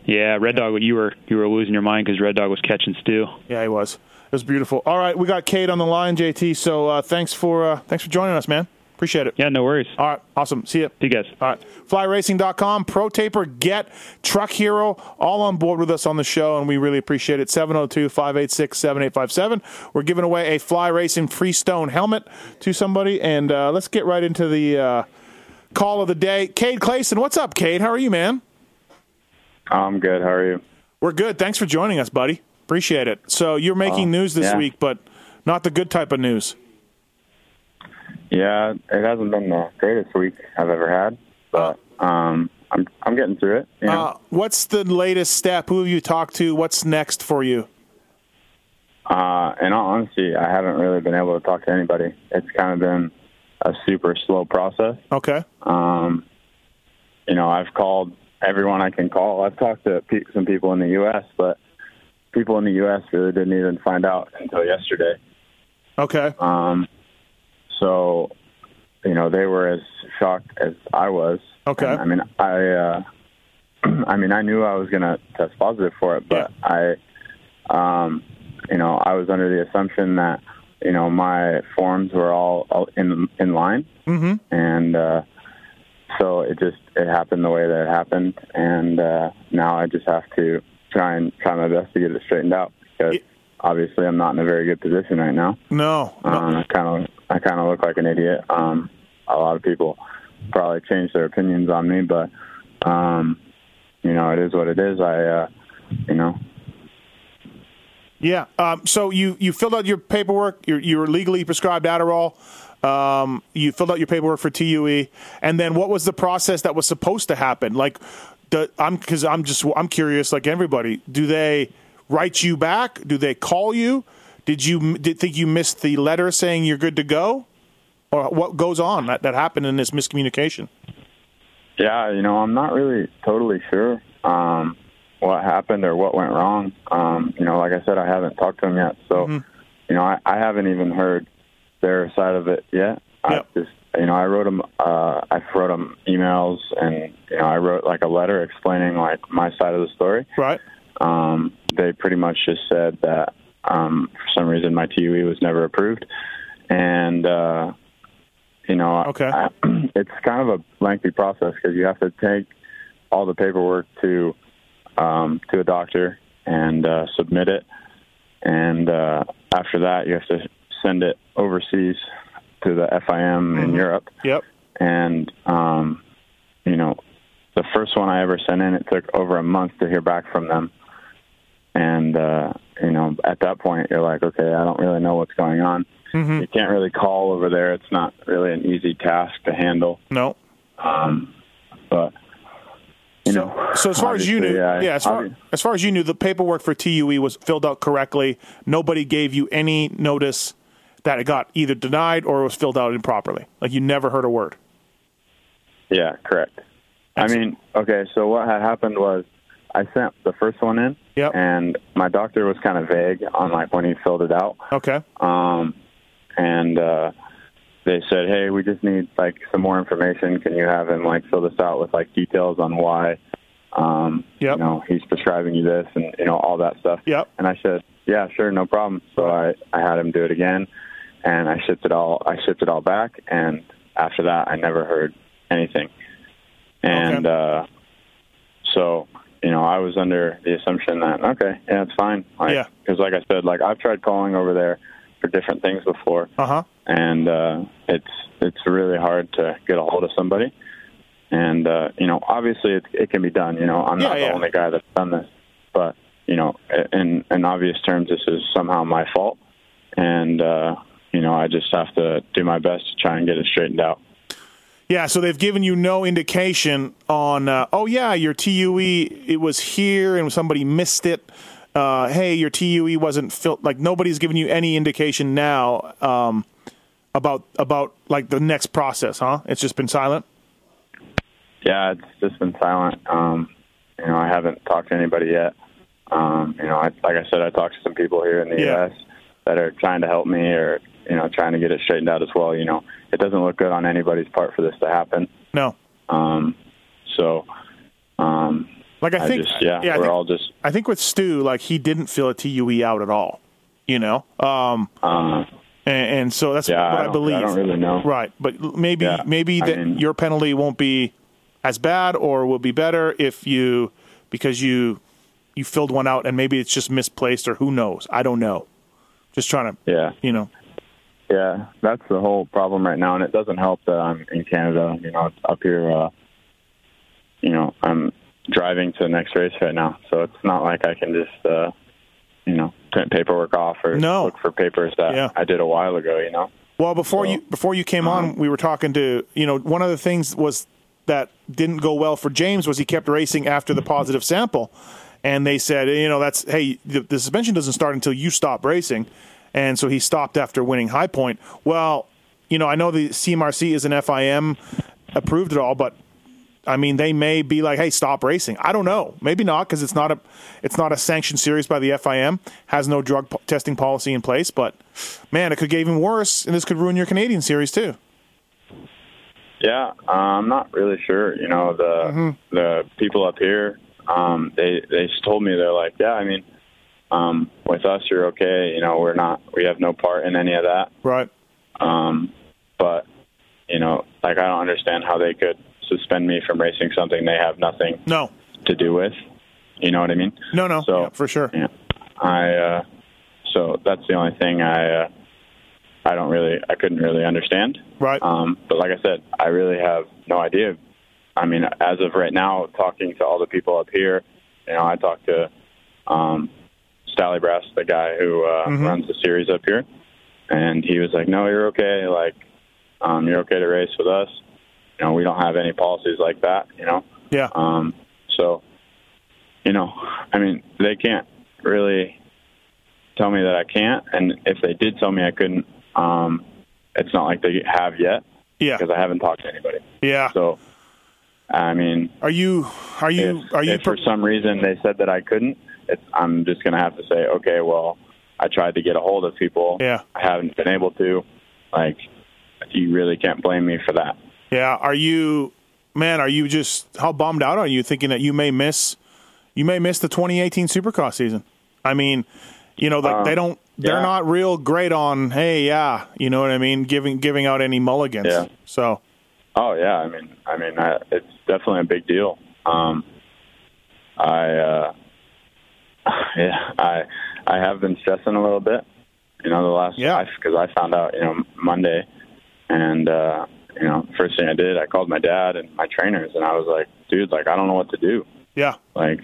Yeah, Red Dog, you were you were losing your mind because Red Dog was catching Stu. Yeah, he was. It was beautiful. All right, we got Cade on the line, JT. So uh, thanks for uh, thanks for joining us, man. Appreciate it. Yeah, no worries. All right, awesome. See you. See you guys. All right, flyracing.com, Pro Taper, Get, Truck Hero, all on board with us on the show, and we really appreciate it. 702 586 7857. We're giving away a Fly Racing Freestone helmet to somebody, and uh, let's get right into the uh, call of the day. Cade Clason, what's up, Cade? How are you, man? I'm good. How are you? We're good. Thanks for joining us, buddy. Appreciate it. So you're making Uh, news this yeah. week, but not the good type of news. Yeah, it hasn't been the greatest week I've ever had, but um, I'm I'm getting through it. You know? Uh, what's the latest step? Who have you talked to? What's next for you? Uh, in all honesty, I haven't really been able to talk to anybody. It's kind of been a super slow process. Okay. Um, you know, I've called everyone I can call. I've talked to pe- some people in the U.S., but people in the U.S. really didn't even find out until yesterday. Okay. Um, so, you know, they were as shocked as I was. Okay. And, I mean, I, uh, I mean, I knew I was going to test positive for it, but I, um, you know, I was under the assumption that, you know, my forms were all, all in in line, Mm-hmm. and uh, so it just it happened the way that it happened, and uh, now I just have to try and try my best to get it straightened out because obviously I'm not in a very good position right now. No. Um, I kind of I kind of look like an idiot. Um, a lot of people probably change their opinions on me, but um, you know it is what it is. I uh, you know Yeah. Um, so you, you filled out your paperwork. You're, you're legally prescribed Adderall. Um, you filled out your paperwork for TUE, and then what was the process that was supposed to happen? Like, the, I'm because I'm just I'm curious. Like everybody, do they write you back? Do they call you? Did you did think you missed the letter saying you're good to go, or what goes on that, that happened in this miscommunication? Yeah, you know, I'm not really totally sure um, what happened or what went wrong. Um, you know, like I said, I haven't talked to them yet, so you know, I, I haven't even heard their side of it yet. I just, you know, I wrote them, uh, I wrote them emails, and you know, I wrote like a letter explaining like my side of the story. Right. Um, they pretty much just said that um, for some reason my TUE was never approved, and uh, you know, okay. I, it's kind of a lengthy process because you have to take all the paperwork to um, to a doctor and uh, submit it, and uh, after that you have to send it overseas to the FIM in Europe. Yep. And um, you know, the first one I ever sent in, it took over a month to hear back from them. And uh, you know, at that point, you're like, okay, I don't really know what's going on. Mm-hmm. You can't really call over there. It's not really an easy task to handle. No. Um, but you know, So as far as you knew, I- yeah, as far, as far as you knew, the paperwork for TUE was filled out correctly. Nobody gave you any notice that it got either denied or it was filled out improperly. Like you never heard a word. Yeah, correct. I mean, okay, so what had happened was I sent the first one in, and my doctor was kind of vague on like when he filled it out. Okay. Um, and uh, they said, "Hey, we just need like some more information. Can you have him like fill this out with like details on why, um, you know, he's prescribing you this and you know all that stuff." Yep. And I said, "Yeah, sure, no problem." So I I had him do it again, and I shipped it all. I shipped it all back, and after that, I never heard anything. And uh, so you know, I was under the assumption that okay, yeah, it's fine. Like, Yeah. Because like I said, like I've tried calling over there for different things before, Uh huh. and uh, it's it's really hard to get a hold of somebody. And uh, you know, obviously, it, it can be done. You know, I'm not Yeah, the yeah. only guy that's done this, but you know, in in obvious terms, this is somehow my fault, and uh, you know, I just have to do my best to try and get it straightened out. Yeah, so they've given you no indication on, uh, oh, yeah, your TUE, it was here and somebody missed it. Uh, hey, your TUE wasn't filled. Like, nobody's given you any indication now um, about, about like, the next process, huh? It's just been silent? Yeah, it's just been silent. Um, you know, I haven't talked to anybody yet. Um, you know, I, like I said, I talked to some people here in the Yeah. U.S. that are trying to help me or you know trying to get it straightened out as well. You know, it doesn't look good on anybody's part for this to happen. No. Um, so, um, Like, I think, just, yeah, yeah, we're think, all just I think with Stu, like, he didn't fill a TUE out at all. You know, um, Uh, and, and so that's Yeah, what I I, believe. I don't really know. Right, but maybe Yeah, maybe that mean- your penalty won't be as bad, or will be better if you because you you filled one out, and maybe it's just misplaced, or who knows? I don't know. Just trying to, yeah. you know, Yeah, that's the whole problem right now, and it doesn't help that I'm in Canada. You know, up here, uh, you know, I'm driving to the next race right now, so it's not like I can just, uh, you know, print paperwork off or No. look for papers that Yeah. I did a while ago. You know. Well, before you before you came on, we were talking to you know one of the things was that didn't go well for James was he kept racing after the positive sample, and they said you know that's hey the, the suspension doesn't start until you stop racing, and so he stopped after winning High Point. Well, you know I know the CMRC is an FIM approved at all, but I mean, they may be like, "Hey, stop racing." I don't know. Maybe not because it's not a it's not a sanctioned series by the FIM. Has no drug po- testing policy in place. But man, it could get even worse, and this could ruin your Canadian series too. Yeah, uh, I'm not really sure. You know, the the people up here, um, they they just told me they're like, yeah, I mean, um, with us, you're okay. You know, we're not, we have no part in any of that. Right. Um, but you know, like I don't understand how they could suspend me from racing something they have nothing No. to do with. You know what I mean? No, no, So yeah, for sure. Yeah, I. Uh, so that's the only thing I. Uh, I don't really. I couldn't really understand. Right. Um, but like I said, I really have no idea. I mean, as of right now, talking to all the people up here, you know, I talked to um, Stally Brass, the guy who uh, Mhm. runs the series up here, and he was like, "No, you're okay. Like, um, you're okay to race with us. You know, we don't have any policies like that. You know." Yeah. Um, so, you know, I mean, they can't really tell me that I can't, and if they did tell me I couldn't, um, it's not like they have yet. Yeah. Because I haven't talked to anybody. Yeah. So, I mean, Are you are you if, are you if for some reason they said that I couldn't, it's, I'm just going to have to say, okay, well, I tried to get a hold of people. Yeah. I haven't been able to. Like, you really can't blame me for that. Yeah. Are you man? Are you just how bummed out are you thinking that you may miss you may miss the 2018 Supercross season? I mean, you know, like Um, they don't they're yeah. not real great on hey yeah you know what I mean giving giving out any mulligans. Yeah. So Oh yeah, I mean, I mean, I, it's definitely a big deal. Um, I, uh, yeah, I, I have been stressing a little bit. You know, the last yeah, because I found out, you know, Monday, and uh, you know, first thing I did, I called my dad and my trainers, and I was like, dude, like I don't know what to do. yeah. Like,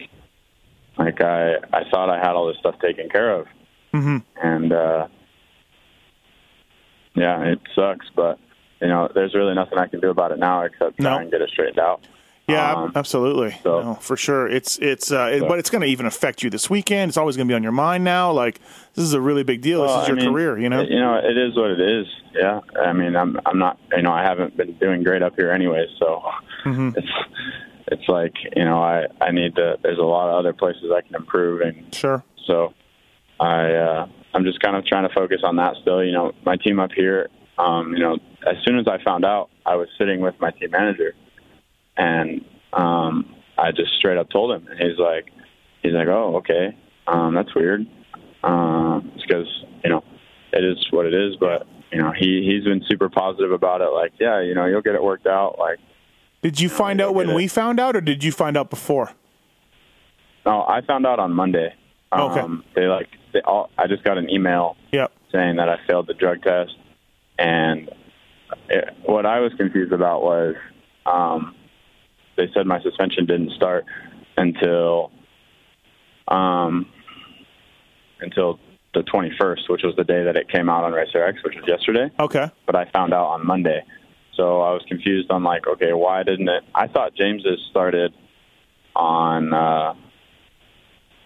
like I, I thought I had all this stuff taken care of, Mm-hmm. and uh, yeah, it sucks, but you know, there's really nothing I can do about it now except try and get it straightened out. Yeah, Um, absolutely. No, for sure. It's it's uh, it, So- but it's going to even affect you this weekend. It's always going to be on your mind now. Like this is a really big deal. Well, this is your I mean, career, you know. You know, it is what it is. Yeah. I mean, I'm I'm not. You know, I haven't been doing great up here anyway. So Mhm. it's it's like you know, I I need to. There's a lot of other places I can improve, and Sure. so I uh, I'm just kind of trying to focus on that still. You know, my team up here. Um, you know, as soon as I found out, I was sitting with my team manager, and um, I just straight up told him, and he's like, he's like, oh, okay, um, that's weird. Um, it's because you know, it is what it is. But you know, he he's been super positive about it. Like, yeah, you know, you'll get it worked out. Like, Did you find out when we found out, or did you find out before? no, I found out on Monday. Um, Okay. They like, they all. I just got an email Yep. saying that I failed the drug test, and it, what I was confused about was, um, they said my suspension didn't start until, um, until the 21st, which was the day that it came out on Racer X, which was yesterday. Okay. But I found out on Monday, so I was confused on like, okay, why didn't it? I thought James's started on uh,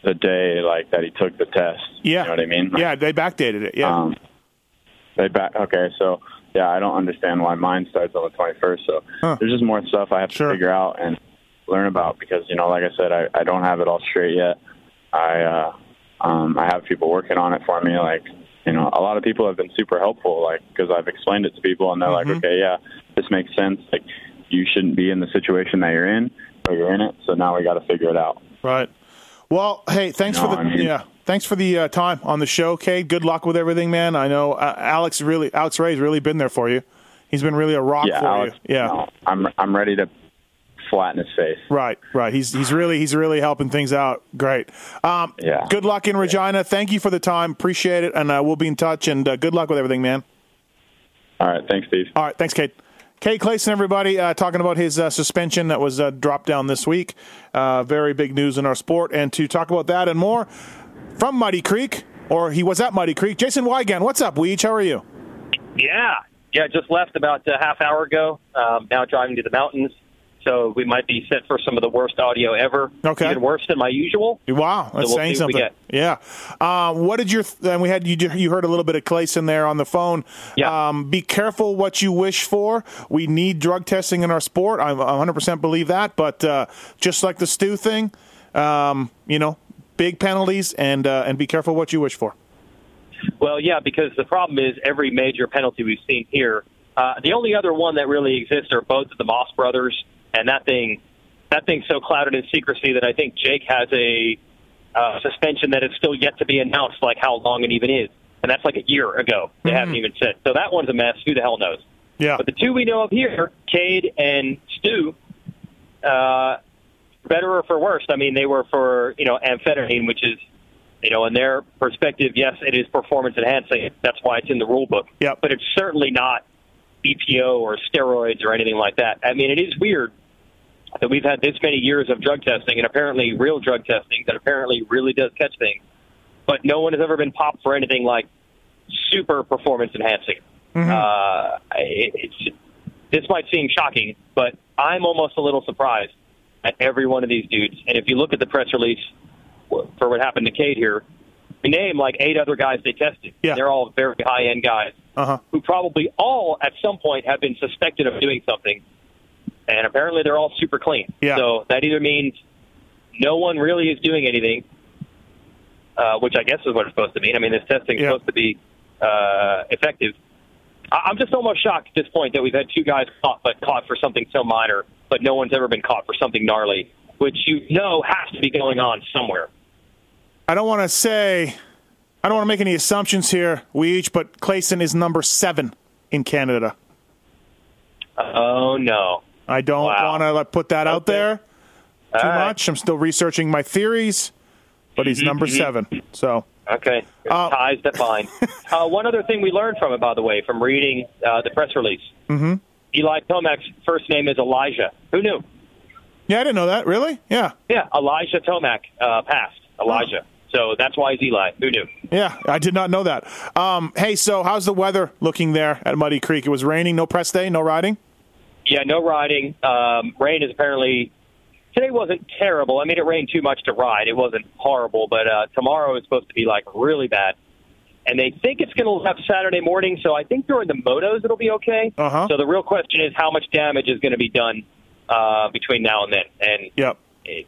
the day like that he took the test. Yeah. You know what I mean? Yeah, they backdated it. Yeah. Um, they back. Okay, so yeah, I don't understand why mine starts on the 21st. So there's just more stuff I have to figure out and learn about because you know, like I said, I, I don't have it all straight yet. I uh, um, I have people working on it for me. Like you know, a lot of people have been super helpful. Like because I've explained it to people and they're Mm-hmm. like, okay, yeah, this makes sense. Like you shouldn't be in the situation that you're in, but you're in it. So now we got to figure it out. Right. Well, hey, thanks No, for the I mean- yeah, thanks for the uh, time on the show, Cade. Good luck with everything, man. I know uh, Alex really, Alex Ray's really been there for you. He's been really a rock yeah, for Alex, you. Yeah, no, I'm I'm ready to flatten his face. right, right. He's he's really he's really helping things out. Great. Um, Yeah. Good luck in Regina. Thank you for the time. Appreciate it, and uh, we'll be in touch. And uh, good luck with everything, man. All right, thanks, Steve. All right, thanks, Cade. Cade Clason, everybody, uh, talking about his uh, suspension that was uh, dropped down this week. Uh, very big news in our sport. And to talk about that and more from Muddy Creek, or he was at Muddy Creek, Jason Weigandt. What's up, Weege? How are you? Yeah, yeah. Just left about a half hour ago. Um, now driving to the mountains, so we might be set for some of the worst audio ever. Okay. even worse than my usual. Wow, that's So we'll saying see what we something. Yeah. Uh, what did your and we had you you heard a little bit of Clason there on the phone. Yeah. Um, be careful what you wish for. We need drug testing in our sport. I 100% believe that. But uh, just like the Stu thing, um, you know, big penalties and uh, and be careful what you wish for. Well, yeah, because the problem is every major penalty we've seen here. Uh, the only other one that really exists are both of the Moss brothers, and that thing, that thing's so clouded in secrecy that I think Jake has a uh, suspension that is still yet to be announced, like how long it even is, and that's like a year ago. They haven't even said. So that one's a mess. Who the hell knows? Yeah. But the two we know of here, Cade and Stu, uh, better or for worse. I mean, they were for you know amphetamine, which is you know in their perspective, yes, it is performance enhancing. That's why it's in the rule book. Yep. But it's certainly not EPO or steroids or anything like that. I mean, it is weird that we've had this many years of drug testing and apparently real drug testing that apparently really does catch things, but no one has ever been popped for anything like super performance enhancing. Uh, it, it's this might seem shocking, but I'm almost a little surprised at every one of these dudes. And if you look at the press release for what happened to Cade here, we name like eight other guys they tested. Yeah. They're all very high end guys Uh huh. who probably all at some point have been suspected of doing something. And apparently they're all super clean. Yeah. So that either means no one really is doing anything, uh, which I guess is what it's supposed to mean. I mean, this testing is Yeah. supposed to be uh, effective. I- I'm just almost shocked at this point that we've had two guys caught, but caught for something so minor, but no one's ever been caught for something gnarly, which you know has to be going on somewhere. I don't want to say, I don't want to make any assumptions here, Weege, but Clason is number seven in Canada. Oh no! I don't want to like, put that out there too right. much. I'm still researching my theories, but he's number Mhm. seven. So Okay, Uh, ties bind. uh, one other thing we learned from it, by the way, from reading uh, the press release, hmm Eli Tomac's first name is Elijah. Who knew? Yeah, I didn't know that. Really? Yeah. Yeah, Elijah Tomac uh, passed. Elijah. So that's why he's Eli. Who knew? Yeah, I did not know that. Um, hey, so how's the weather looking there at Muddy Creek? It was raining, no press day, no riding? Yeah, no riding. Um, rain is apparently today wasn't terrible. I mean, it rained too much to ride. It wasn't horrible, but uh, tomorrow is supposed to be like really bad. And they think it's going to have Saturday morning, so I think during the motos it'll be okay. Uh-huh. So the real question is how much damage is going to be done uh, between now and then, and Yep.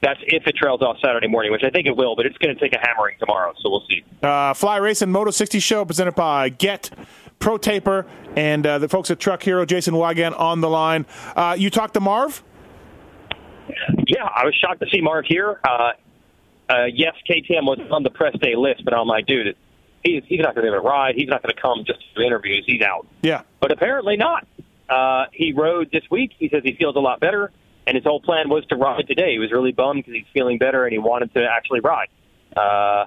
that's if it trails off Saturday morning, which I think it will. But it's going to take a hammering tomorrow, so we'll see. Uh, Fly Racing Moto 60 show presented by Get Pro Taper and uh, the folks at Truck Hero, Jason Weigandt on the line. Uh, you talked to Marv? Yeah, I was shocked to see Marv here. Uh, uh, yes, KTM was on the press day list, but I'm like, dude, he's, he's not going to be able to ride. He's not going to come just for interviews. He's out. Yeah. But apparently not. Uh, he rode this week. He says he feels a lot better, and his whole plan was to ride today. He was really bummed because he's feeling better and he wanted to actually ride. Uh,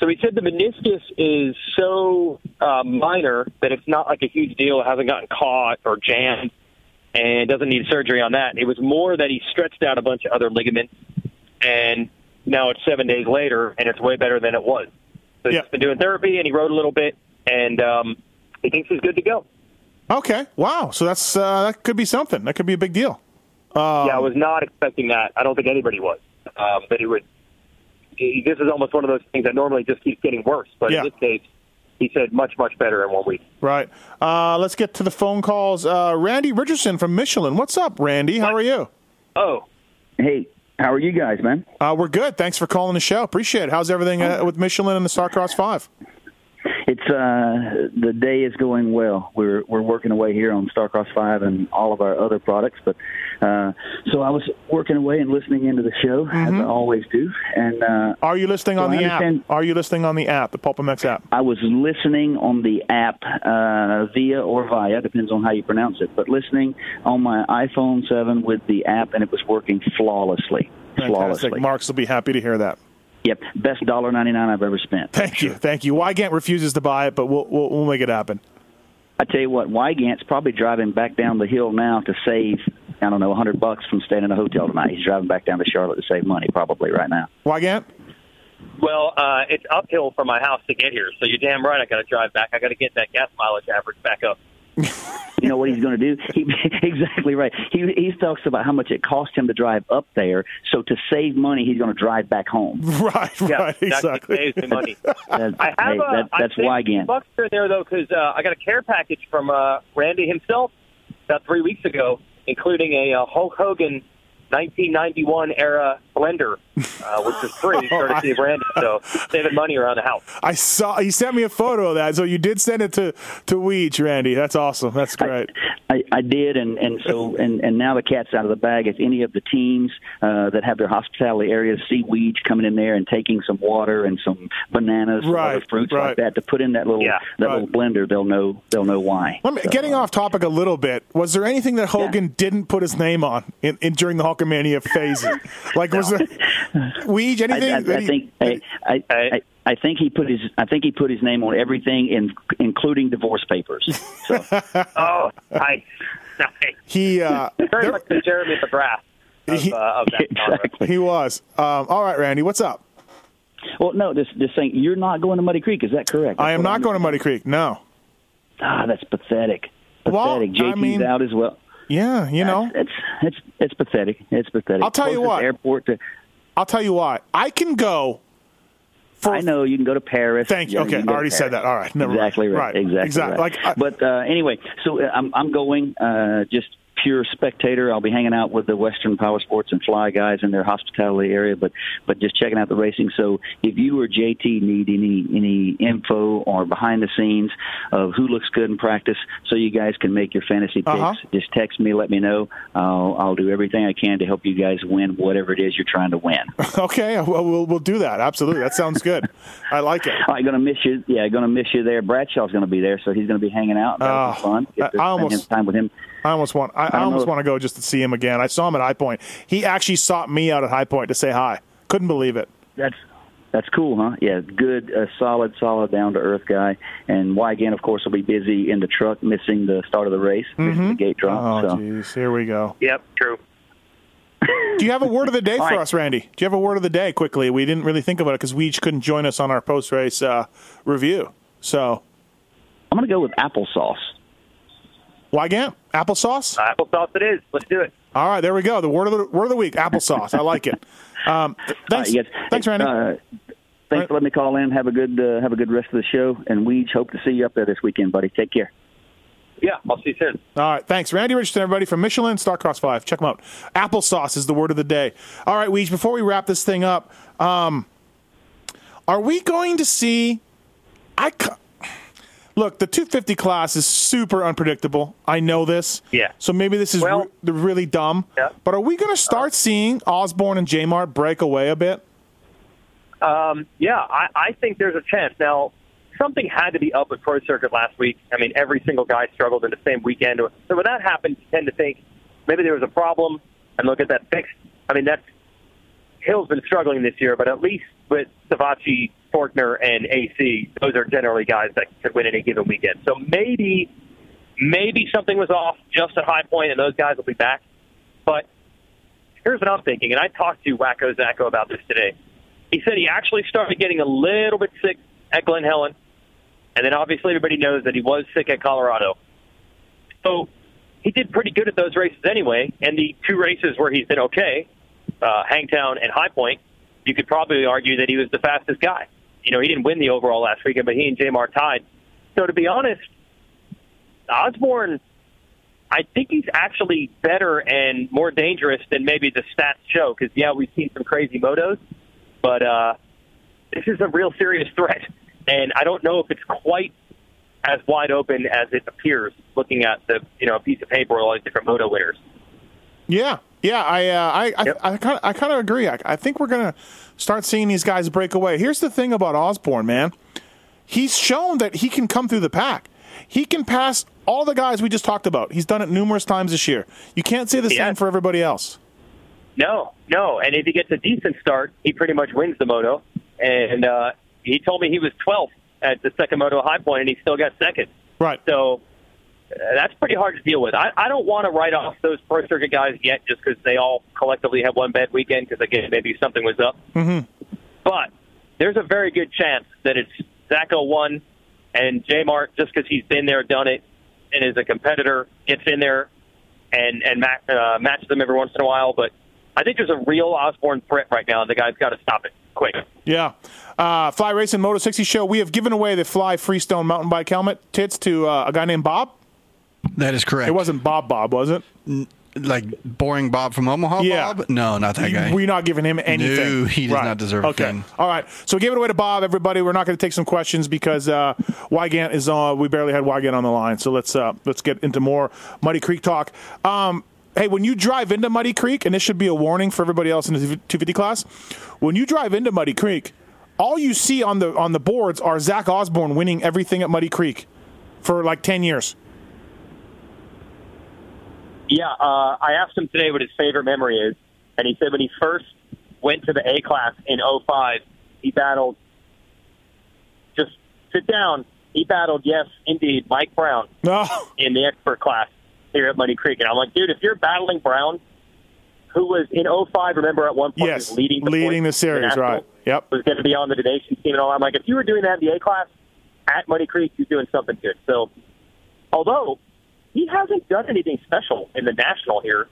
so he said the meniscus is so uh, minor that it's not like a huge deal. It hasn't gotten caught or jammed and doesn't need surgery on that. It was more that he stretched out a bunch of other ligaments, and now it's seven days later, and it's way better than it was. So he's been doing therapy, and he rode a little bit, and um, he thinks he's good to go. Okay. Wow. So that's uh, that could be something. That could be a big deal. Um, yeah, I was not expecting that. I don't think anybody was. Um, that he would. He, this is almost one of those things that normally just keeps getting worse, but Yeah. in this case, he said much, much better in one week. Right. Uh, let's get to the phone calls. Uh, Randy Richardson from Michelin. What's up, Randy? How are you? Oh. Hey, how are you guys, man? Uh, we're good. Thanks for calling the show. Appreciate it. How's everything uh, with Michelin and the Starcross 5? It's uh the day is going well. We're we're working away here on Starcross Five and all of our other products, but uh so I was working away and listening into the show as I always do. And uh Mm-hmm. Are you listening so on the app? Are you listening on the app, the PulpMX app? I was listening on the app uh, via or via, depends on how you pronounce it, but listening on my iPhone 7 with the app, and it was working flawlessly. Fantastic. Flawlessly. Marks will be happy to hear that. Yep, best dollar ninety nine I've ever spent. Thank you, thank you. Weigandt refuses to buy it, but we'll we'll, we'll make it happen. I tell you what, Weigandt's probably driving back down the hill now to save, I don't know, a hundred bucks from staying in a hotel tonight. He's driving back down to Charlotte to save money, probably right now. Weigandt? Well, uh, it's uphill from my house to get here, so you're damn right. I got to drive back. I got to get that gas mileage average back up. You know what he's going to do? He, exactly right. He he talks about how much it cost him to drive up there. So to save money, he's going to drive back home. Right, yeah, That saves me money. That's, I have hey, a, that, that's I saved Weigandt. Bucks in there though, because uh, I got a care package from uh, Randy himself about three weeks ago, including a uh, Hulk Hogan 1991 era blender, uh, which is free, courtesy of Randy. So saving money around the house. I saw he sent me a photo of that, so you did send it to to Weege, Randy. That's awesome. That's great. I, I did, and and so and and now the cat's out of the bag. If any of the teams uh, that have their hospitality areas see weeds coming in there and taking some water and some bananas, and Right, other fruits right. like that to put in that little that little blender, they'll know they'll know why. Let me, getting off topic a little bit. Was there anything that Hogan didn't put his name on in, in during the Hulkamania phases? Like was there Weege anything? I, I, I think I, I, I, I think he put his I think he put his name on everything, in, including divorce papers. oh, nice, nice. He uh, Very much the Jeremy McGrath of, He- uh, of that genre. he was. Um, all right, Randy, what's up? Well, no, this this thing you're not going to Muddy Creek, is that correct? I am not I'm- going to Muddy Creek. No. Ah, that's pathetic. Well, Pathetic. I JT's mean- out as well. Yeah, you know, it's it's it's pathetic. It's pathetic. I'll tell you what. Airport to. I'll tell you why. I can go. I know you can go to Paris. Thank you. Yeah, Okay, go I already said that. All right, never exactly mind. right. Right, Exactly. exactly. Right. Like, I- but uh, anyway, so uh, I'm I'm going uh, just pure spectator. I'll be hanging out with the Western Power Sports and Fly guys in their hospitality area, but but just checking out the racing. So if you or JT need any any info or behind the scenes of who looks good in practice, so you guys can make your fantasy picks, Uh-huh. just text me. Let me know. I'll I'll do everything I can to help you guys win whatever it is you're trying to win. Okay, well, we'll we'll do that. Absolutely, that sounds good. I like it. I'm gonna miss you. Yeah, gonna miss you there. Bradshaw's gonna be there, so he's gonna be hanging out. That'll Oh, be fun. Get to I- I spend almost- time with him. I almost want. I, I, don't almost know. want to go just to see him again. I saw him at High Point. He actually sought me out at High Point to say hi. Couldn't believe it. That's that's cool, huh? Yeah, good, uh, solid, solid, down to earth guy. And Weigandt, of course, will be busy in the truck, missing the start of the race, missing the gate drop. Oh, so. jeez, here we go. Yep, true. Do you have a word of the day for right. us, Randy? Do you have a word of the day quickly? We didn't really think about it because Weege couldn't join us on our post race uh, review. So I'm gonna go with applesauce. Weigandt applesauce. Applesauce it is. Let's do it. All right, there we go. The word of the word of the week: applesauce. I like it. Um, thanks, All right, yes. thanks, Randy. Uh, thanks for letting me call in. Have a good uh, have a good rest of the show, and we hope to see you up there this weekend, buddy. Take care. Yeah, I'll see you soon. All right, thanks, Randy Richardson, everybody from Michelin Starcross Five. Check them out. Applesauce is the word of the day. All right, Weege. Before we wrap this thing up, um, are we going to see? I ca- look. The 250 class is super unpredictable. I know this. Yeah. So maybe this is Well- re- really dumb. Yeah. But are we going to start seeing Osborne and J Mart break away a bit? Um, yeah, I, I think there's a chance. Now, something had to be up with Pro Circuit last week. I mean, every single guy struggled in the same weekend. So when that happens, you tend to think maybe there was a problem and look at that fixed. I mean, that's Hill's been struggling this year, but at least with Savatgy, Forkner, and AC, those are generally guys that could win any given weekend. So maybe, maybe something was off just at High Point, and those guys will be back. But here's what I'm thinking, and I talked to Wacko Zacko about this today. He said he actually started getting a little bit sick at Glen Helen, and then obviously everybody knows that he was sick at Colorado. So he did pretty good at those races anyway, and the two races where he's been okay, uh, Hangtown and High Point, you could probably argue that he was the fastest guy. You know, he didn't win the overall last weekend, but he and J. Mart tied. So to be honest, Osborne, I think he's actually better and more dangerous than maybe the stats show. Because yeah, we've seen some crazy motos, but uh, this is a real serious threat. and I don't know if it's quite as wide open as it appears looking at the you know a piece of paper with all these different moto winners. Yeah, yeah, I, uh, I, I, I kind of, I kind of agree. I, I think we're gonna start seeing these guys break away. Here's the thing about Osborne, man. He's shown that he can come through the pack. He can pass all the guys we just talked about. He's done it numerous times this year. You can't say the Yeah. same for everybody else. No, no, and if he gets a decent start, he pretty much wins the moto. And uh, he told me he was 12th at the second moto high point, and he still got second. Right. So that's pretty hard to deal with. I, I don't want to write off those pro circuit guys yet, just because they all collectively have one bad weekend. Because again, maybe something was up. Mm-hmm. But there's a very good chance that it's Zacho one and J Mart just because he's been there, done it, and is a competitor, gets in there and and ma- uh, matches them every once in a while. But I think there's a real Osborne threat right now, and the guy's got to stop it quick. Yeah. Uh, Fly Racing Moto 60 show. We have given away the Fly Freestone mountain bike helmet tits to uh, a guy named Bob. That is correct. It wasn't Bob Bob, was it? Like boring Bob from Omaha Yeah. Bob? No, not that guy. We're not giving him anything. No, he does Right. not deserve a okay. All right. So we gave it away to Bob, everybody. We're not going to take some questions because uh, Weigandt is on. We barely had Weigandt on the line. So let's uh, let's get into more Muddy Creek talk. Um, hey, when you drive into Muddy Creek, and this should be a warning for everybody else in the 250 class, when you drive into Muddy Creek, all you see on the on the boards are Zach Osborne winning everything at Muddy Creek for like 10 years. Yeah, uh, I asked him today what his favorite memory is, and he said when he first went to the A class in '05, he battled. Just sit down. He battled, yes, indeed, Mike Brown No. in the expert class here at Muddy Creek, and I'm like, dude, if you're battling Brown, who was in '05, remember at one point Yes, leading the leading the series, right? Yep. was going to be on the donation team and all. I'm like, if you were doing that in the A class at Muddy Creek, you're doing something good. So, although he hasn't done anything special in the national here,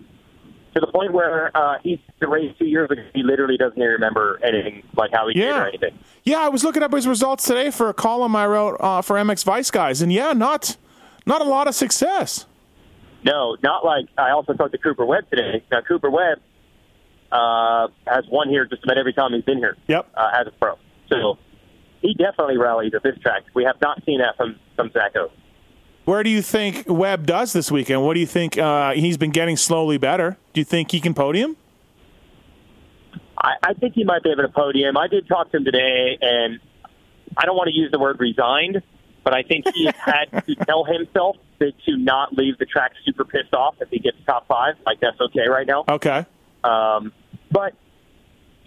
to the point where uh, he's the race two years ago, he literally doesn't even remember anything like how he did Yeah. or anything. Yeah, I was looking up his results today for a column I wrote uh, for MX Vice guys, and yeah, not not a lot of success. No, not like I also talked to Cooper Webb today. Now Cooper Webb uh, has won here just about every time he's been here. Yep. Uh, as a pro, so he definitely rallies at this track. We have not seen that from from Zacho. Where do you think Webb does this weekend? What do you think? Uh, he's been getting slowly better. Do you think he can podium? I, I think he might be able to podium. I did talk to him today, and I don't want to use the word resigned, but I think he had to tell himself that to not leave the track super pissed off if he gets top five. Like that's okay right now. Okay. Um, but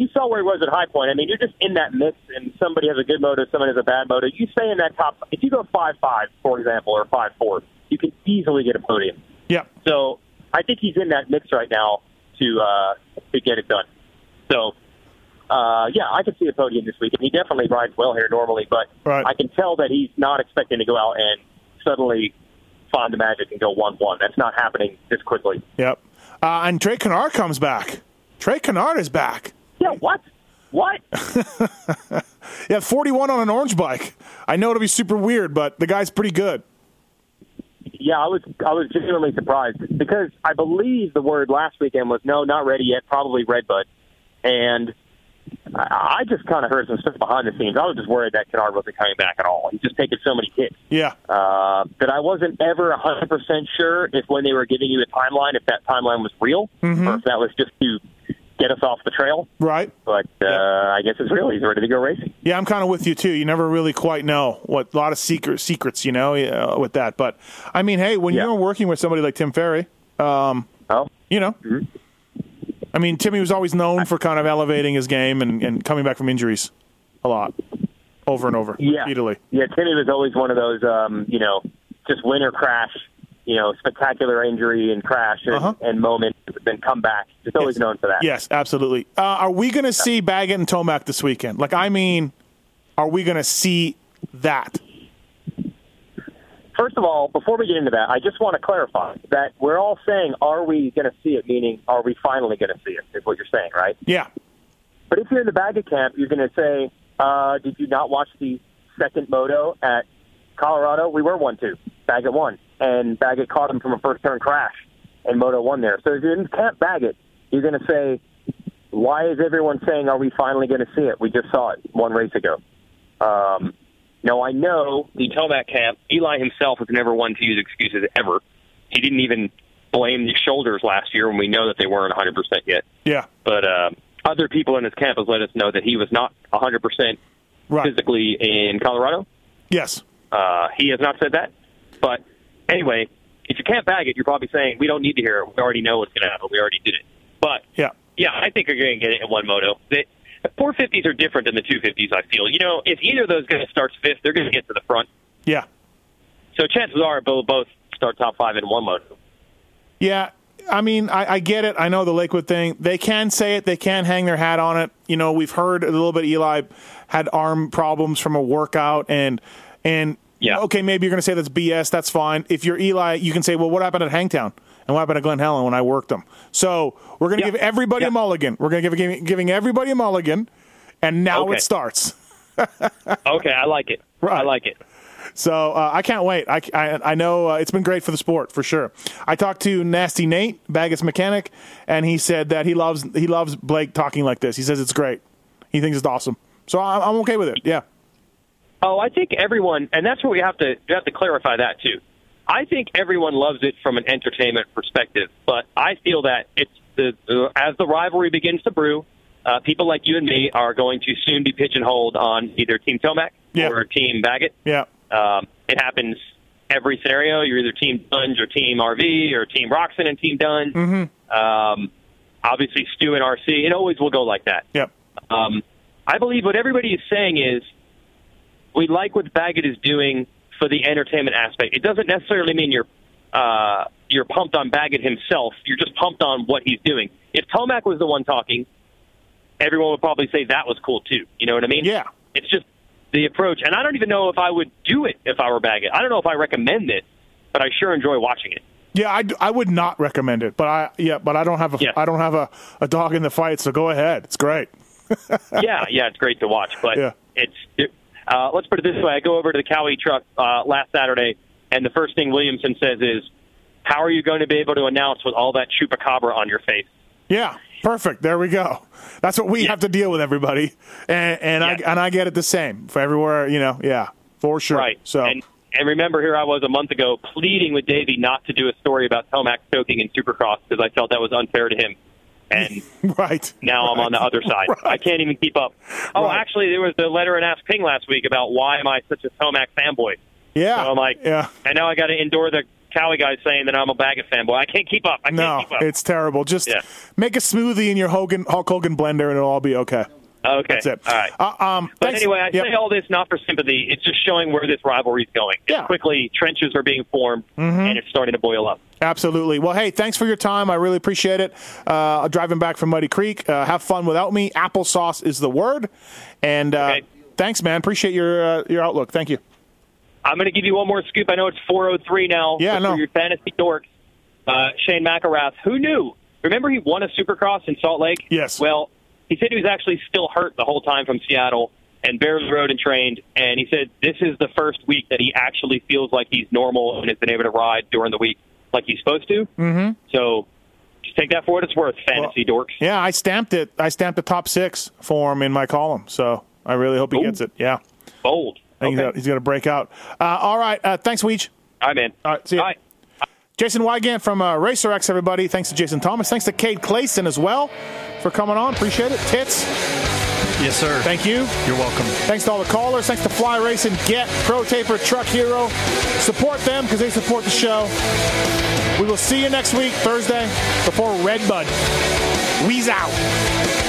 you saw where he was at High Point. I mean, you're just in that mix, and somebody has a good motor, somebody has a bad motor. You stay in that top. If you go five five, for example, or five four, you can easily get a podium. Yep. So I think he's in that mix right now to uh, to get it done. So uh, yeah, I could see a podium this week, and he definitely rides well here normally. But Right. I can tell that he's not expecting to go out and suddenly find the magic and go one one. That's not happening this quickly. Yep. Uh, and Trey Canard comes back. Trey Canard is back. Yeah. What? What? Yeah, 41 on an orange bike. I know it'll be super weird, but the guy's pretty good. Yeah, I was I was genuinely surprised because I believe the word last weekend was no, not ready yet, probably Redbud, and I, I just kind of heard some stuff behind the scenes. I was just worried that Canard wasn't coming back at all. He's just taking so many hits Yeah. uh, that I wasn't ever a 100 percent sure if when they were giving you a timeline, if that timeline was real Mhm. or if that was just to get us off the trail. Right. But uh, I guess it's real. He's ready to go racing. Yeah, I'm kind of with you too. You never really quite know what a lot of secret secrets, you know, uh, with that. But I mean, hey, when you're working with somebody like Tim Ferry, um, oh, you know, Mm-hmm. I mean, Timmy was always known for kind of elevating his game and, and coming back from injuries a lot, over and over, Yeah. repeatedly. Yeah, Timmy was always one of those, um, you know, just winner crash, you know, spectacular injury and crash and, and moment, then come back. Just always known for that. Uh-huh. Yes, absolutely. Uh, are we going to see Baggett and Tomac this weekend? Like, I mean, are we going to see that? First of all, before we get into that, I just want to clarify that we're all saying, are we going to see it? Meaning, are we finally going to see it? Is what you're saying, right? Yeah. But if you're in the Baggett camp, you're going to say, uh, did you not watch the second moto at Colorado? We were one two. Baggett won, and Baggett caught him from a first turn crash, and Moto won there. So if you're in Camp Baggett, you're going to say, why is everyone saying, are we finally going to see it? We just saw it one race ago. Um, Now I know the Tomac camp, Eli himself was never one to use excuses ever. He didn't even blame the shoulders last year when we know that they weren't 100% yet. Yeah. But uh, other people in his camp have let us know that he was not 100% Right. physically in Colorado. Yes. Uh, he has not said that. But anyway, if you Camp Baggett, you're probably saying we don't need to hear it. We already know what's going to happen. We already did it. But Yeah. yeah, I think you're going to get it in one moto. The the 450s are different than the 250s. I feel. You know, if either of those guys starts fifth, they're going to get to the front. Yeah. So chances are they'll both start top five in one moto. Yeah, I mean, I, I get it. I know the Lakewood thing. They can say it. They can hang their hat on it. You know, we've heard a little bit. Eli had arm problems from a workout, and and yeah. okay, maybe you're going to say that's BS. That's fine. If you're Eli, you can say, well, what happened at Hangtown? And what happened at Glen Helen when I worked them? So we're going to give everybody a mulligan. We're going to give giving, giving everybody a mulligan, and now Okay. it starts. okay, I like it. I like it. So uh, I can't wait. I, I, I know uh, it's been great for the sport for sure. I talked to Nasty Nate, Baggett's mechanic, and he said that he loves he loves Blake talking like this. He says it's great. He thinks it's awesome. So I'm, I'm okay with it. Yeah. Oh, I think everyone, and that's where we have to we have to clarify that too. I think everyone loves it from an entertainment perspective, but I feel that it's the, the as the rivalry begins to brew, uh, people like you and me are going to soon be pigeonholed on either Team Tomac or Team Baggett. Yeah. Um, it happens every scenario. You're either Team Dungey or Team RV or Team Roczen and Team Dungey. Mm-hmm. Um, obviously, Stu and RC. It always will go like that. Yep. Um, I believe what everybody is saying is we like what Baggett is doing for the entertainment aspect. It doesn't necessarily mean you're uh, you're pumped on Baggett himself. You're just pumped on what he's doing. If Tomac was the one talking, everyone would probably say that was cool too. You know what I mean? Yeah. It's just the approach, and I don't even know if I would do it if I were Baggett. I don't know if I recommend it, but I sure enjoy watching it. Yeah, I, I would not recommend it, but I yeah, but I don't have a I don't have a, a dog in the fight, so go ahead. It's great. yeah, yeah, it's great to watch, but Yeah. it's it, uh, let's put it this way: I go over to the Kawi truck uh, last Saturday, and the first thing Williamson says is, "How are you going to be able to announce with all that chupacabra on your face?" Yeah, perfect. There we go. That's what we have to deal with, everybody, and and I and I get it the same for everywhere. You know, yeah, for sure. Right. So and and remember, here I was a month ago pleading with Davey not to do a story about Tomac choking in Supercross because I felt that was unfair to him. And right now I'm on the other side. I can't even keep up. Oh, actually, there was the letter and ask Ping last week about why am I such a Tomac fanboy. Yeah. So I'm like, yeah. And now I got to endure the Kawi guy saying that I'm a Baggett fanboy. I can't keep up. I can't no, keep up. it's terrible. Just make a smoothie in your Hogan Hulk Hogan blender, and it'll all be okay. Okay. That's it. All right. Uh, um, But anyway, I Yep. say all this not for sympathy. It's just showing where this rivalry is going. It's quickly, trenches are being formed, Mm-hmm. and it's starting to boil up. Absolutely. Well, hey, thanks for your time. I really appreciate it. Uh, driving back from Muddy Creek. Uh, have fun without me. Applesauce is the word. And uh, thanks, man. Appreciate your uh, your outlook. Thank you. I'm going to give you one more scoop. I know it's 403 now. Yeah, no. For your fantasy dorks, uh, Shane McElrath, who knew? Remember he won a Supercross in Salt Lake? Yes. Well, he said he was actually still hurt the whole time from Seattle and barely rode and trained. And he said this is the first week that he actually feels like he's normal and has been able to ride during the week like he's supposed to. Mm-hmm. So just take that for what it's worth, fantasy dorks. Yeah, I stamped it. I stamped the top six for him in my column. So I really hope he Ooh. gets it. Yeah. Bold. Think he's going to break out. Uh, all right. Uh, thanks, Weege. I'm in. All right. See you. Jason Weigandt from uh, RacerX, everybody. Thanks to Jason Thomas. Thanks to Cade Clason as well for coming on. Appreciate it. Tits. Yes, sir. Thank you. You're welcome. Thanks to all the callers. Thanks to Fly Racing, Get, Pro Taper, Truck Hero. Support them because they support the show. We will see you next week, Thursday, before Redbud. Weeze out.